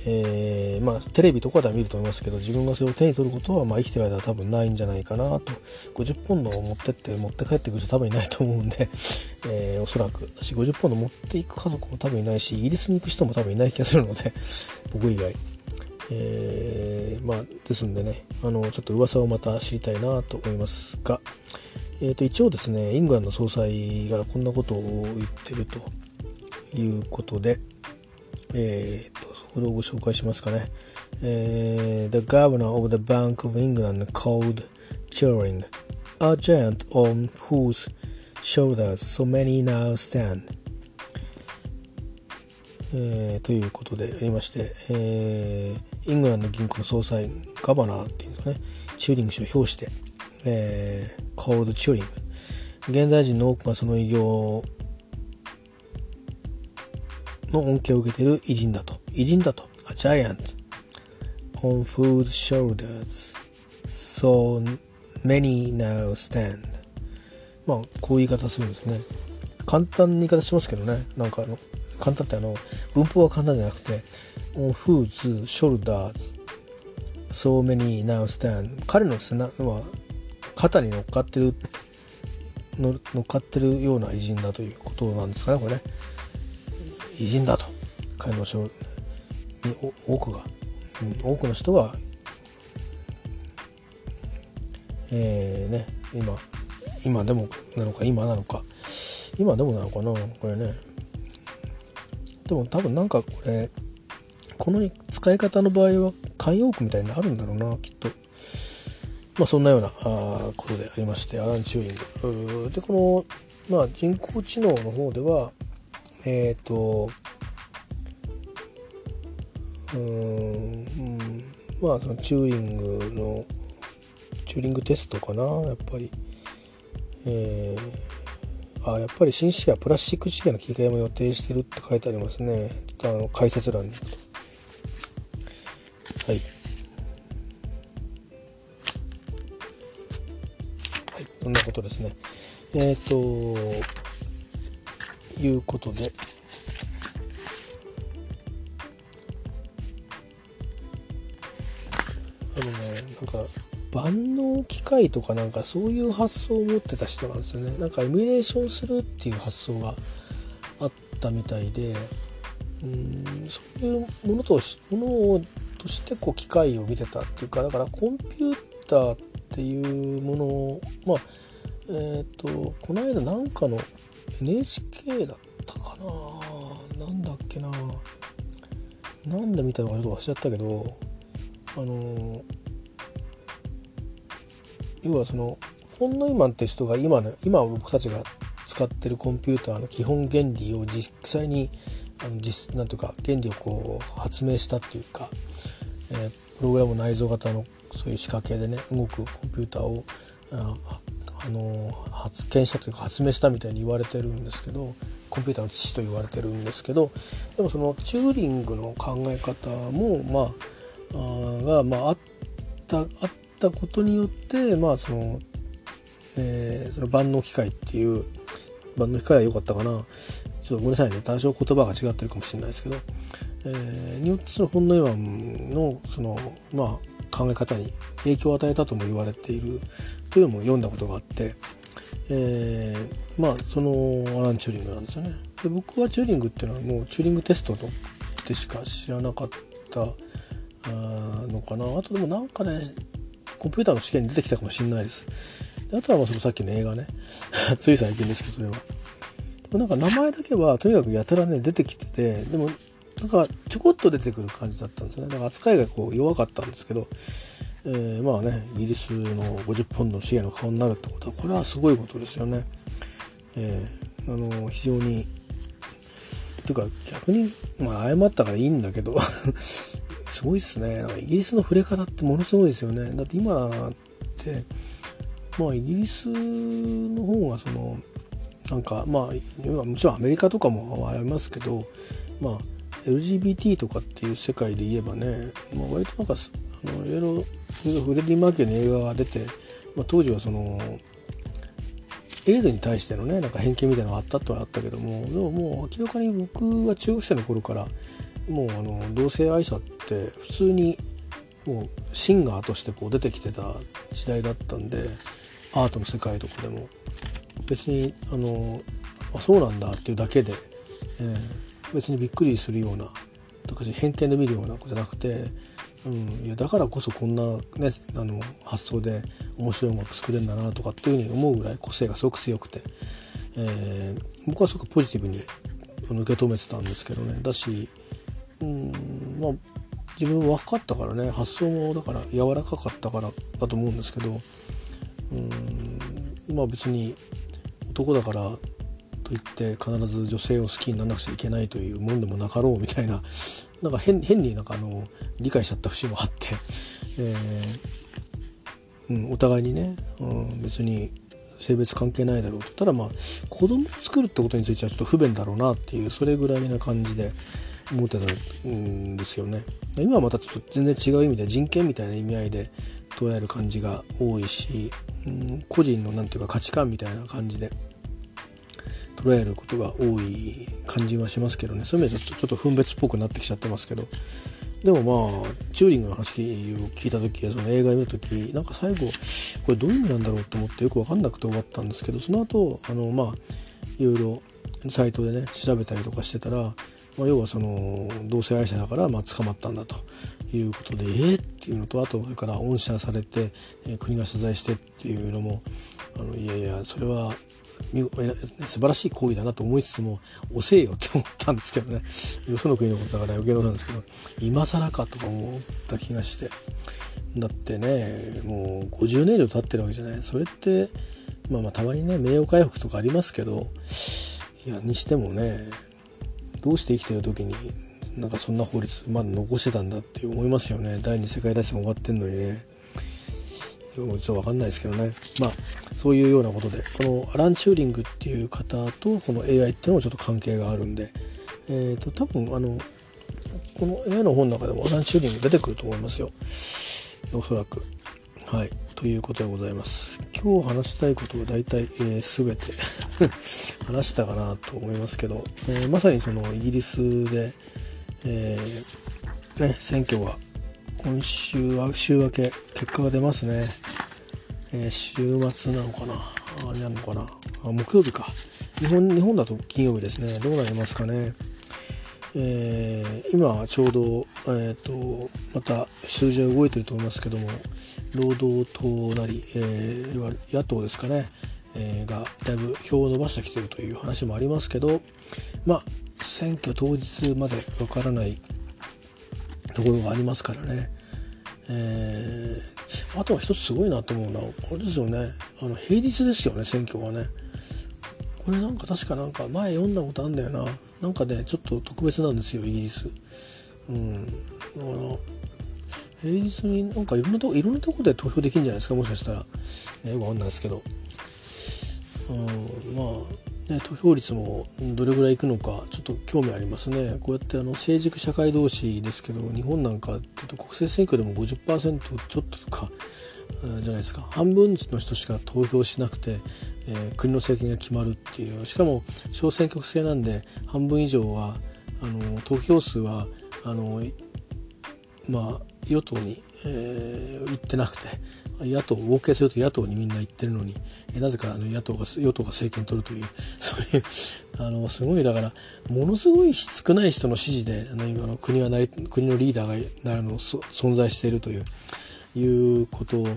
えー、まあ、テレビとかでは見ると思いますけど自分がそれを手に取ることは、まあ、生きてる間は多分ないんじゃないかなと。50ポンドを持ってって持って帰ってくる人多分いないと思うんで、えー、おそらく。私50ポンド持っていく家族も多分いないしイギリスに行く人も多分いない気がするので僕以外。えー、まあ、ですんでね、あの、ちょっと噂をまた知りたいなと思いますが、え、ー、と、一応ですね、イングランド総裁がこんなことを言ってるということで、えー、と、これをご紹介しますかね。えー、The Governor of the Bank of England called Turing a giant on whose shoulders so many now stand えー、ということでありまして、えー、イングランド銀行の総裁ガバナーっていうんですかねチューリング氏を表して、えー、コールチューリング現代人の多くがその偉業の恩恵を受けている偉人だと。偉人だと。A giant on whose shoulders so many now stand. まあ、こういう言い方するんですね。簡単な言い方しますけどね。なんかあの、簡単ってあの、文法は簡単じゃなくて、on whose shoulders so many now stand. 彼の背中は肩に乗っかってる乗っかってるような偉人だということなんですかね、これね。偉人だと彼の多くが、うん、多くの人がえー、ね今今でもなのか今なのか。今でもなのかなこれね。でも多分なんかこれこの使い方の場合は慣用句みたいになるんだろうなきっと。まあそんなようなあことでありましてアラン・チューリング。でこの、まあ、人工知能の方ではえっ、ー、とうん、まあそのチューリングのチューリングテストかなやっぱり。えー、あやっぱり新式はプラスチック資源の切り替えも予定してるって書いてありますね。あの解説欄にはい。はい。そんなことですね。えっ、ー、ということで。万能機械とかなんかそういう発想を持ってた人なんですよね。なんかエミュレーションするっていう発想があったみたいでうんそういうものとものとしてこう機械を見てたっていうかだからコンピューターっていうものをまあえっ、ー、とこの間なんかの NHK だったかな。なんだっけな。なんで見たのかちょっと忘れちゃったけどあの要はそのフォン・ノイマンって人が今の今僕たちが使ってるコンピューターの基本原理を実際にあの実なんていうか原理をこう発明したっていうか、えー、プログラム内蔵型のそういう仕掛けでね動くコンピューターをああの発見したというか発明したみたいに言われてるんですけどコンピューターの父と言われてるんですけどでもそのチューリングの考え方もまああが、まあ、あったあったたことによってまあその,、えー、その万能機械っていう万能機械は良かったかな。ちょっとごめんなさいね。多少言葉が違ってるかもしれないですけど、えー、によってその本能岩のそのまあ考え方に影響を与えたとも言われているというのも読んだことがあって、えー、まあそのアラン・チューリングなんですよね。で僕はチューリングっていうのはもうチューリングテストでしか知らなかったのかな。あとでもなんかねコンピューターの試験に出てきたかもしれないです。であとはまあそのさっきの映画ね (laughs) つい最近ですけどそれは。でもなんか名前だけはとにかくやたらね出てきててでもなんかちょこっと出てくる感じだったんですねだから扱いがこう弱かったんですけど、えー、まあねイギリスの50ポンドの資源の顔になるってことはこれはすごいことですよね。えー、あの非常にていうか逆にまあ謝ったからいいんだけど (laughs) すごいっすね。イギリスの触れ方ってものすごいですよね。だって今ってまあイギリスの方がそのなんかまあもちろんアメリカとかもありますけどまあ LGBT とかっていう世界で言えばね、まあ、割となんかあのいろいろフレディ・マーキュリーの映画が出て、まあ、当時はそのエイドに対してのねなんか偏見みたいなのがあったってのはあったけどもでももう明らかに僕が中学生の頃からもうあの同性愛者って普通にもうシンガーとしてこう出てきてた時代だったんでアートの世界とかでも。別にあのあそうなんだっていうだけで、えー、別にびっくりするような偏見で見るようなことじゃなくて、うん、いやだからこそこんな、ね、あの発想で面白い音楽作れるんだなとかっていうふうに思うぐらい個性がすごく強くて、えー、僕はすごくポジティブに受け止めてたんですけどね。だし、うんまあ、自分若かったからね発想もだから柔らかかったからだと思うんですけど、うんまあ別に男だからといって必ず女性を好きにならなくちゃいけないというもんでもなかろうみたいななんか変になんかあの理解しちゃった節もあって、えーうん、お互いにね、うん、別に性別関係ないだろうとただまあ子供を作るってことについてはちょっと不便だろうなっていうそれぐらいな感じで思ってたんですよね。今はまたちょっと全然違う意味で人権みたいな意味合いで捉える感じが多いし、うん、個人の何て言うか価値観みたいな感じで捉えることが多い感じはしますけどねそういう意味でちょっとちょっと分別っぽくなってきちゃってますけどでもまあチューリングの話を聞いた時その映画を見る時なんか最後これどういう意味なんだろうと思ってよく分かんなくて終わったんですけどその後あのまあいろいろサイトでね調べたりとかしてたら、まあ、要はその同性愛者だからまあ捕まったんだということでえー、っていうのとあとそれから恩赦されて、え、国が謝罪してっていうのもあのいやいやそれは素晴らしい行為だなと思いつつも遅えよって思ったんですけどね。(laughs) よその国のことだから余計なことなんですけど今更かとか思った気がして。だってねもう50年以上経ってるわけじゃない。それってまあまあたまにね名誉回復とかありますけどいやにしてもねどうして生きてる時になんかそんな法律まだ残してたんだって思いますよね。第二次世界大戦終わってんのにね。ちょっと分かんないですけどね。まあそういうようなことでこのアラン・チューリングっていう方とこの AI っていうのもちょっと関係があるんで。えっ、ー、と多分あのこの AI の本の中でもアラン・チューリング出てくると思いますよ。おそらく。はい。ということでございます。今日話したいことは大体、えー、全て (laughs) 話したかなと思いますけど、えー、まさにそのイギリスで、えー、ね、選挙が今週は週明け結果が出ますね、え、週末なのかな。あれなのかな。あ木曜日か。日本日本だと金曜日ですね。どうなりますかね。えー、今ちょうど、えーと、また数字は動いてると思いますけども労働党なり、えー、野党ですかね、えー、がだいぶ票を伸ばしてきてるという話もありますけどまあ選挙当日までわからないところがありますからね、えー、あとは一つすごいなと思うのはこれですよね。あの平日ですよね選挙はね。これなんか確かなんか前読んだことあるんだよな。なんかねちょっと特別なんですよイギリス。うん。あの平日になんかいろんなとこいろんなとこで投票できるんじゃないですか？もしかしたら。ねわかんないですけど。うんまあね投票率もどれぐらいいくのかちょっと興味ありますね。こうやってあの成熟社会同士ですけど日本なんかっていうと国政選挙でも50%ちょっととかじゃないですか。半分の人しか投票しなくて、えー、国の政権が決まるっていう。しかも小選挙区制なんで半分以上はあの投票数はあのまあ与党に、えー、行ってなくて野党合計すると野党にみんな行ってるのに、えなぜかあの野党が与党が政権取るという (laughs) そういうあのすごいだからものすごい少ない人の支持であの今の国はなり国のリーダーがなるの存在しているといういうこと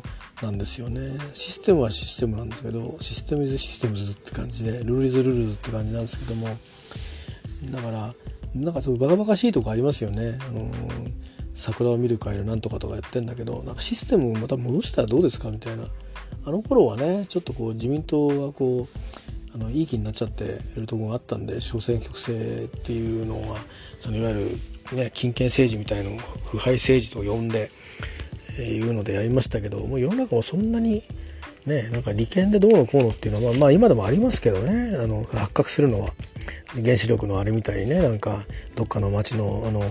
なんですよねシステムはシステムなんですけどシステムイズシステムズって感じでルールイズルールズって感じなんですけどもだからなんかちょっとバカバカしいとこありますよね。あの桜を見る会のなんとかとかやってんだけどなんかシステムをまた戻したらどうですかみたいな。あの頃はねちょっとこう自民党がこうあのいい気になっちゃってるところがあったんで小選挙区制っていうのがそのいわゆる、ね、金権政治みたいのを腐敗政治と呼んで、えー、いうのでやりましたけどもう世の中もそんなにねなんか利権でどうのこうのっていうのはまあ、まあ、今でもありますけどね。あの発覚するのは原子力のあれみたいにねなんかどっかの町のあの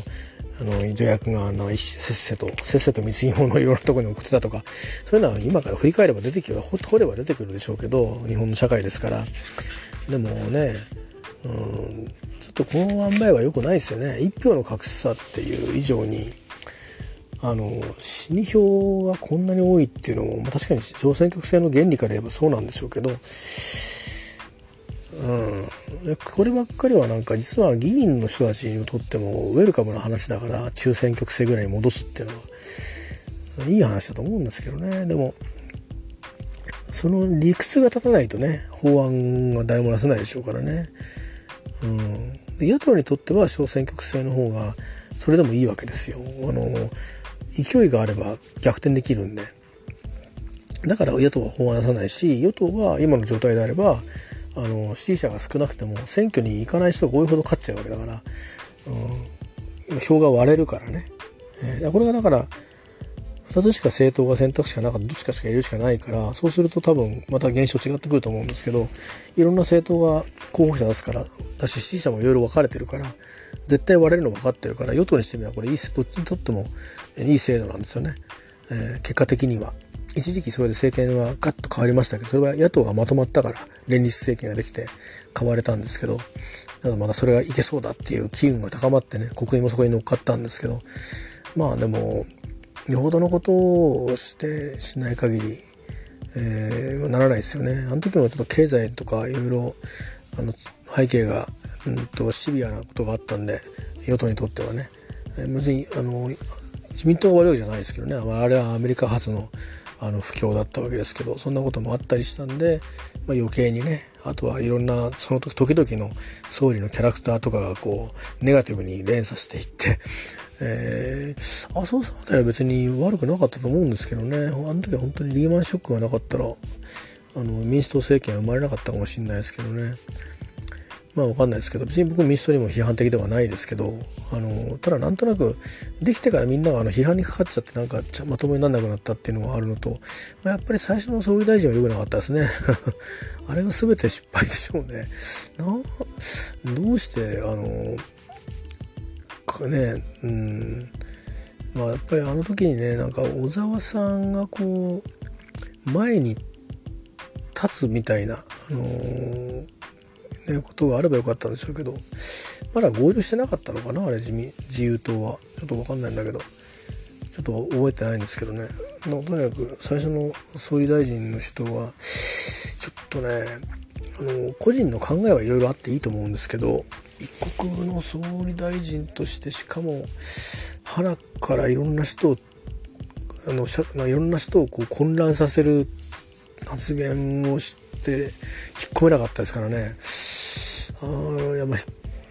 あの助役があのせっせとせっせと貢ぎ物をいろんなところに送ってたとかそういうのは今から振り返れば出てきる掘れば出てくるでしょうけど日本の社会ですから。でもねうんちょっとこの塩梅は良くないですよね。一票の格差っていう以上にあの死に票がこんなに多いっていうのも、まあ、確かに小選挙区制の原理から言えばそうなんでしょうけどうん、こればっかりはなんか実は議員の人たちにとってもウェルカムな話だから中選挙区制ぐらいに戻すっていうのはいい話だと思うんですけどね。でもその理屈が立たないとね法案は誰も出せないでしょうからね、うん、野党にとっては小選挙区制の方がそれでもいいわけですよ。あの勢いがあれば逆転できるんで。だから野党は法案出さないし与党は今の状態であればあの支持者が少なくても選挙に行かない人が多いほど勝っちゃうわけだから、うん、票が割れるからね、えー、これがだから2つしか政党が選択肢がなかったどっちかしか入れるしかないからそうすると多分また現象違ってくると思うんですけどいろんな政党が候補者出すからだし支持者もいろいろ分かれてるから絶対割れるの分かってるから与党にしてみればこれいいどっちにとってもいい制度なんですよね、えー、結果的には。一時期それで政権はガッと変わりましたけどそれは野党がまとまったから連立政権ができて変われたんですけどただまだそれがいけそうだっていう機運が高まってね国民もそこに乗っかったんですけどまあでもよほどのことをしてしない限り、えー、ならないですよね。あの時もちょっと経済とかいろいろあの背景が、うんと、シビアなことがあったんで与党にとってはね、別にあの自民党が悪いわけじゃないですけどね。あれはアメリカ発のあの不況だったわけですけどそんなこともあったりしたんで、まあ、余計にねあとはいろんなその時時々の総理のキャラクターとかがこうネガティブに連鎖していって、(laughs) えー、麻生さんあたりは別に悪くなかったと思うんですけどねあの時は本当にリーマンショックがなかったらあの民主党政権は生まれなかったかもしれないですけどね。まあわかんないですけど別に僕民主党にも批判的ではないですけどあのただなんとなくできてからみんながあの批判にかかっちゃってなんかまともになんなくなったっていうのがあるのと、まあ、やっぱり最初の総理大臣は良くなかったですね。(laughs) あれが全て失敗でしょうね。などうしてあのねうんまあやっぱりあの時にねなんか小沢さんがこう前に立つみたいな、あのー、ね、ことがあればよかったんでしょうけどまだ合流してなかったのかなあれ自自由党は。ちょっと分かんないんだけど。ちょっと覚えてないんですけどね。とにかく最初の総理大臣の人はちょっとねあの個人の考えはいろいろあっていいと思うんですけど一国の総理大臣としてしかも腹からいろんな人をあのいろんな人をこう混乱させる発言をして引っ込めなかったですからね。あいやまあ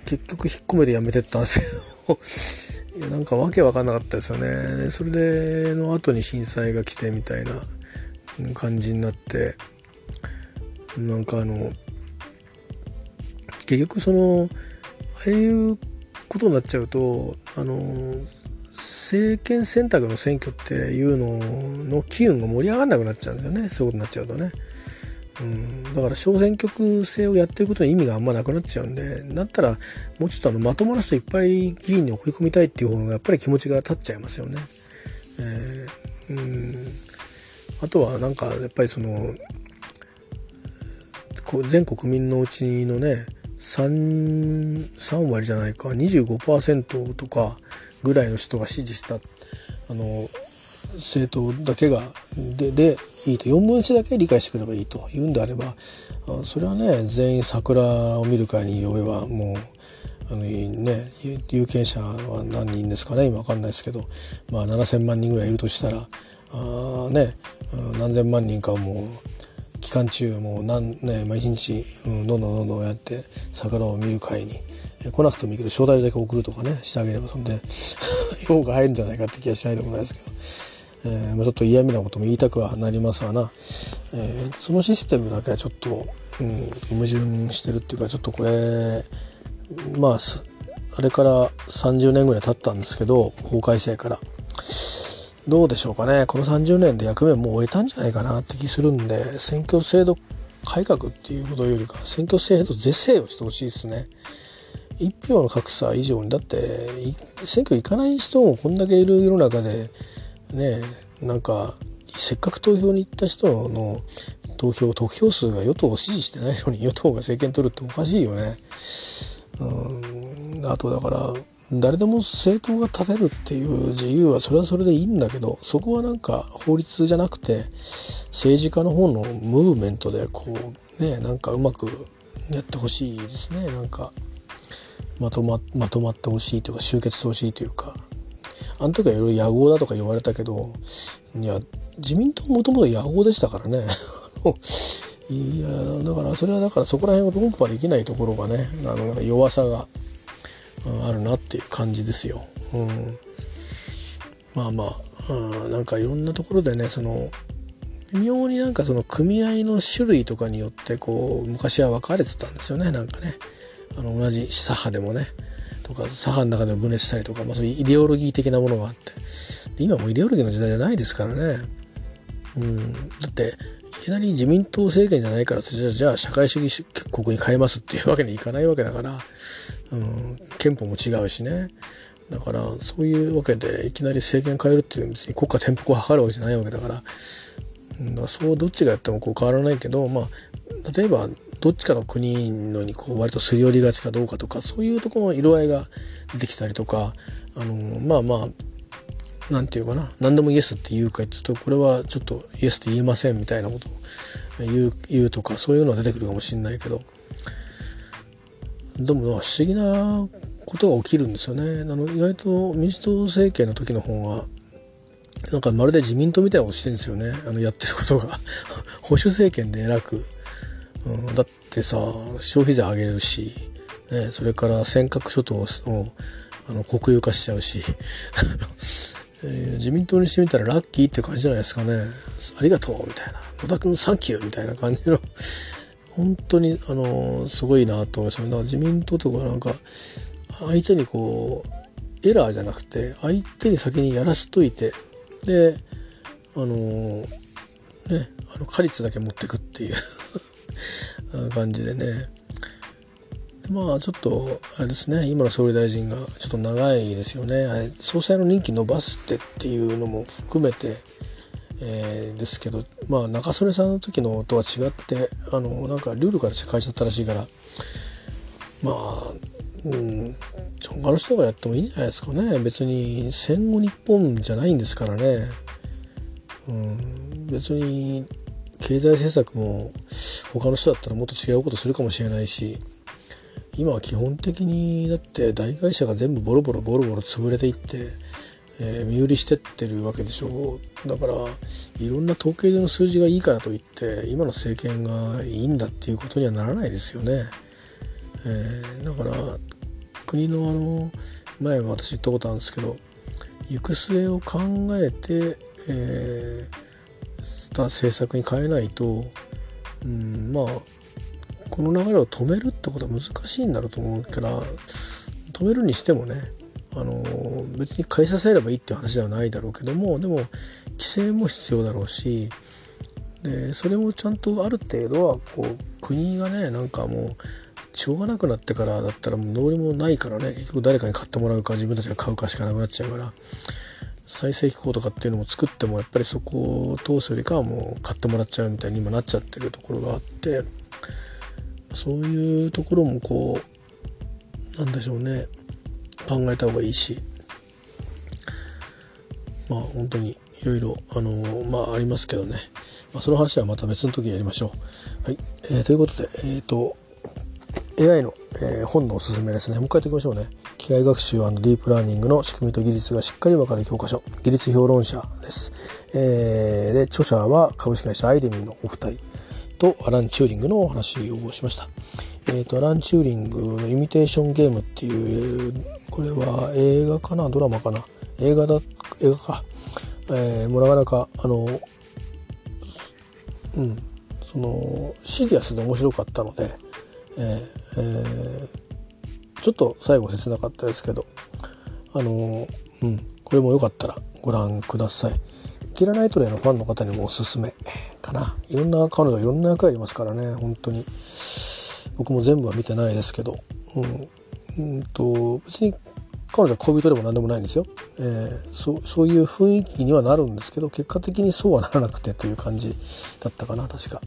結局引っ込めてやめてったんですけど。(laughs) いやなんかわけわかんなかったですよね。それでの後に震災が来てみたいな感じになって。なんかあの結局そのああいうことになっちゃうとあの政権選択の選挙っていうのの機運が盛り上がんなくなっちゃうんですよね。そういうことになっちゃうとね。うん、だから小選挙区制をやってることに意味があんまなくなっちゃうんでだったらもうちょっとあのまともな人いっぱい議員に送り込みたいっていう方がやっぱり気持ちが立っちゃいますよね。えー、うんあとはなんかやっぱりその全国民のうちのね 3, 3割じゃないか25%とかぐらいの人が支持したあの政党だけがででいいと4分の1だけ理解してくればいいというんであればそれはね全員桜を見る会に呼べばもうあのね有権者は何人ですかね今分かんないですけど、まあ、7,000万人ぐらいいるとしたらあ、ね、何千万人かもう期間中もう何、ね、毎日、うん、どんどんどんどんやって桜を見る会に来なくてもいいけど招待だけ送るとかねしてあげればそんで (laughs) 評価入るんじゃないかって気がしないでもないですけど、えー、ちょっと嫌味なことも言いたくはなりますわな、えー、そのシステムだけはちょっと、うん、矛盾してるっていうかちょっとこれまああれから30年ぐらい経ったんですけど法改正から。どうでしょうかねこの30年で役目もう終えたんじゃないかなって気するんで選挙制度改革っていうことよりか選挙制度是正をしてほしいですね。一票の格差以上にだって選挙行かない人もこんだけいる世の中でねなんかせっかく投票に行った人の投票得票数が与党を支持してないのに与党が政権取るっておかしいよね。うん。あとだから誰でも政党が立てるっていう自由はそれはそれでいいんだけどそこはなんか法律じゃなくて政治家の方のムーブメントでこうねなんかうまくやってほしいですね。なんかまとままとまってほしいというか集結してほしいというか。あの時はいろいろ野合だとか言われたけどいや自民党もともと野合でしたからね。(laughs) いやだからそれはだからそこら辺を論破できないところがねあの弱さがあるなっていう感じですよ。うん、まあまあ、うん、なんかいろんなところでねその微妙になんかその組合の種類とかによってこう昔は分かれてたんですよねなんかね。あの同じ左派でもね。とか左派の中でも分裂したりとか、まあ、そういうイデオロギー的なものがあって。で今もイデオロギーの時代じゃないですからね、うん、だっていきなり自民党政権じゃないからじゃじゃあ社会主義国に変えますっていうわけにいかないわけだから。うん、憲法も違うしね。だからそういうわけでいきなり政権変えるっていう別に国家転覆を図るわけじゃないわけだから。だからそうどっちがやってもこう変わらないけどまあ例えばどっちかの国のにこう割とすり寄りがちかどうかとかそういうところの色合いが出てきたりとかあのまあまあ何て言うかな何でもイエスって言うかって言うとこれはちょっとイエスって言えませんみたいなことを言う言うとかそういうのは出てくるかもしれないけどでも不思議なことが起きるんですよね。あの意外と民主党政権の時の方がなんかまるで自民党みたいなことしてるんですよねあのやってることが (laughs) 保守政権で偉く、だってさ消費税上げるし、ね、それから尖閣諸島をあの国有化しちゃうし。(laughs) えー、自民党にしてみたらラッキーって感じじゃないですかね。ありがとうみたいな。野田君サンキューみたいな感じの。(laughs) 本当にあのすごいなと思いますよ自民党とかなんか相手にこうエラーじゃなくて相手に先にやらしといて。であのねあの果実だけ持ってくっていう。(laughs) 感じでね。まあちょっとあれですね。今の総理大臣がちょっと長いですよね。あれ総裁の任期伸ばしてっていうのも含めて、えー、ですけどまあ中曽根さんの時のとは違ってあのなんかルールから変えちゃったらしいから。まあうん他の人がやってもいいんじゃないですかね。別に戦後日本じゃないんですからね、うん、別に経済政策も他の人だったらもっと違うことするかもしれないし今は基本的にだって大会社が全部ボロボロボロボロ潰れていって、えー、身売りしてってるわけでしょだからいろんな統計での数字がいいからといって今の政権がいいんだっていうことにはならないですよね。えー、だから国のあの前も私言ったことあるんですけど行く末を考えて、えー、した政策に変えないと、うん、まあこの流れを止めるってことは難しいんだろうと思うから止めるにしてもねあの別に買いさせればいいっていう話ではないだろうけどもでも規制も必要だろうしでそれもちゃんとある程度はこう国がねなんかもうしょうがなくなってからだったらもうどうにもないからね結局誰かに買ってもらうか自分たちが買うかしかなくなっちゃうから再生機構とかっていうのも作ってもやっぱりそこを通すよりかはもう買ってもらっちゃうみたいに今なっちゃってるところがあってそういうところもこうなんでしょうね考えた方がいいしまあ本当にいろいろあのまあありますけどね、まあ、その話はまた別の時にやりましょう。はい、えー、ということでえっ、ー、と AI の、えー、本のおすすめですね。もう一回言っておきましょうね。機械学習ディープラーニングの仕組みと技術がしっかりわかる教科書。技術評論者です。えー、で、著者は株式会社アイデミーのお二人。とアラン・チューリングのお話をしました。えっ、ー、と、アラン・チューリングのイミテーションゲームっていう、これは映画かな？ドラマかな？映画だ、映画か。えー、もうなかなか、あの、うん、その、シリアスで面白かったので、えー、えー、ちょっと最後切なかったですけど、あの、うん、これもよかったらご覧ください。キラナイトレイのファンの方にもおすすめかな。いろんな彼女いろんな役ありますからね本当に。僕も全部は見てないですけど、うん、うんと別に彼女は恋人でも何でもないんですよ、えー、そそういう雰囲気にはなるんですけど結果的にそうはならなくてという感じだったかな確か。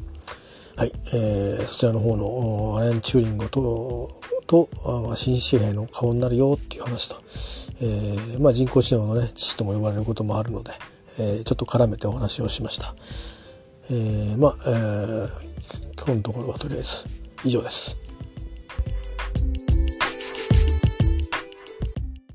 はい、えー、そちらの方のアレン・チューリングとと新紙幣の顔になるよっていう話と、えー、まあ、人工知能のね父とも呼ばれることもあるので、えー、ちょっと絡めてお話をしました。えー、まあ、えー、今日のところはとりあえず以上です。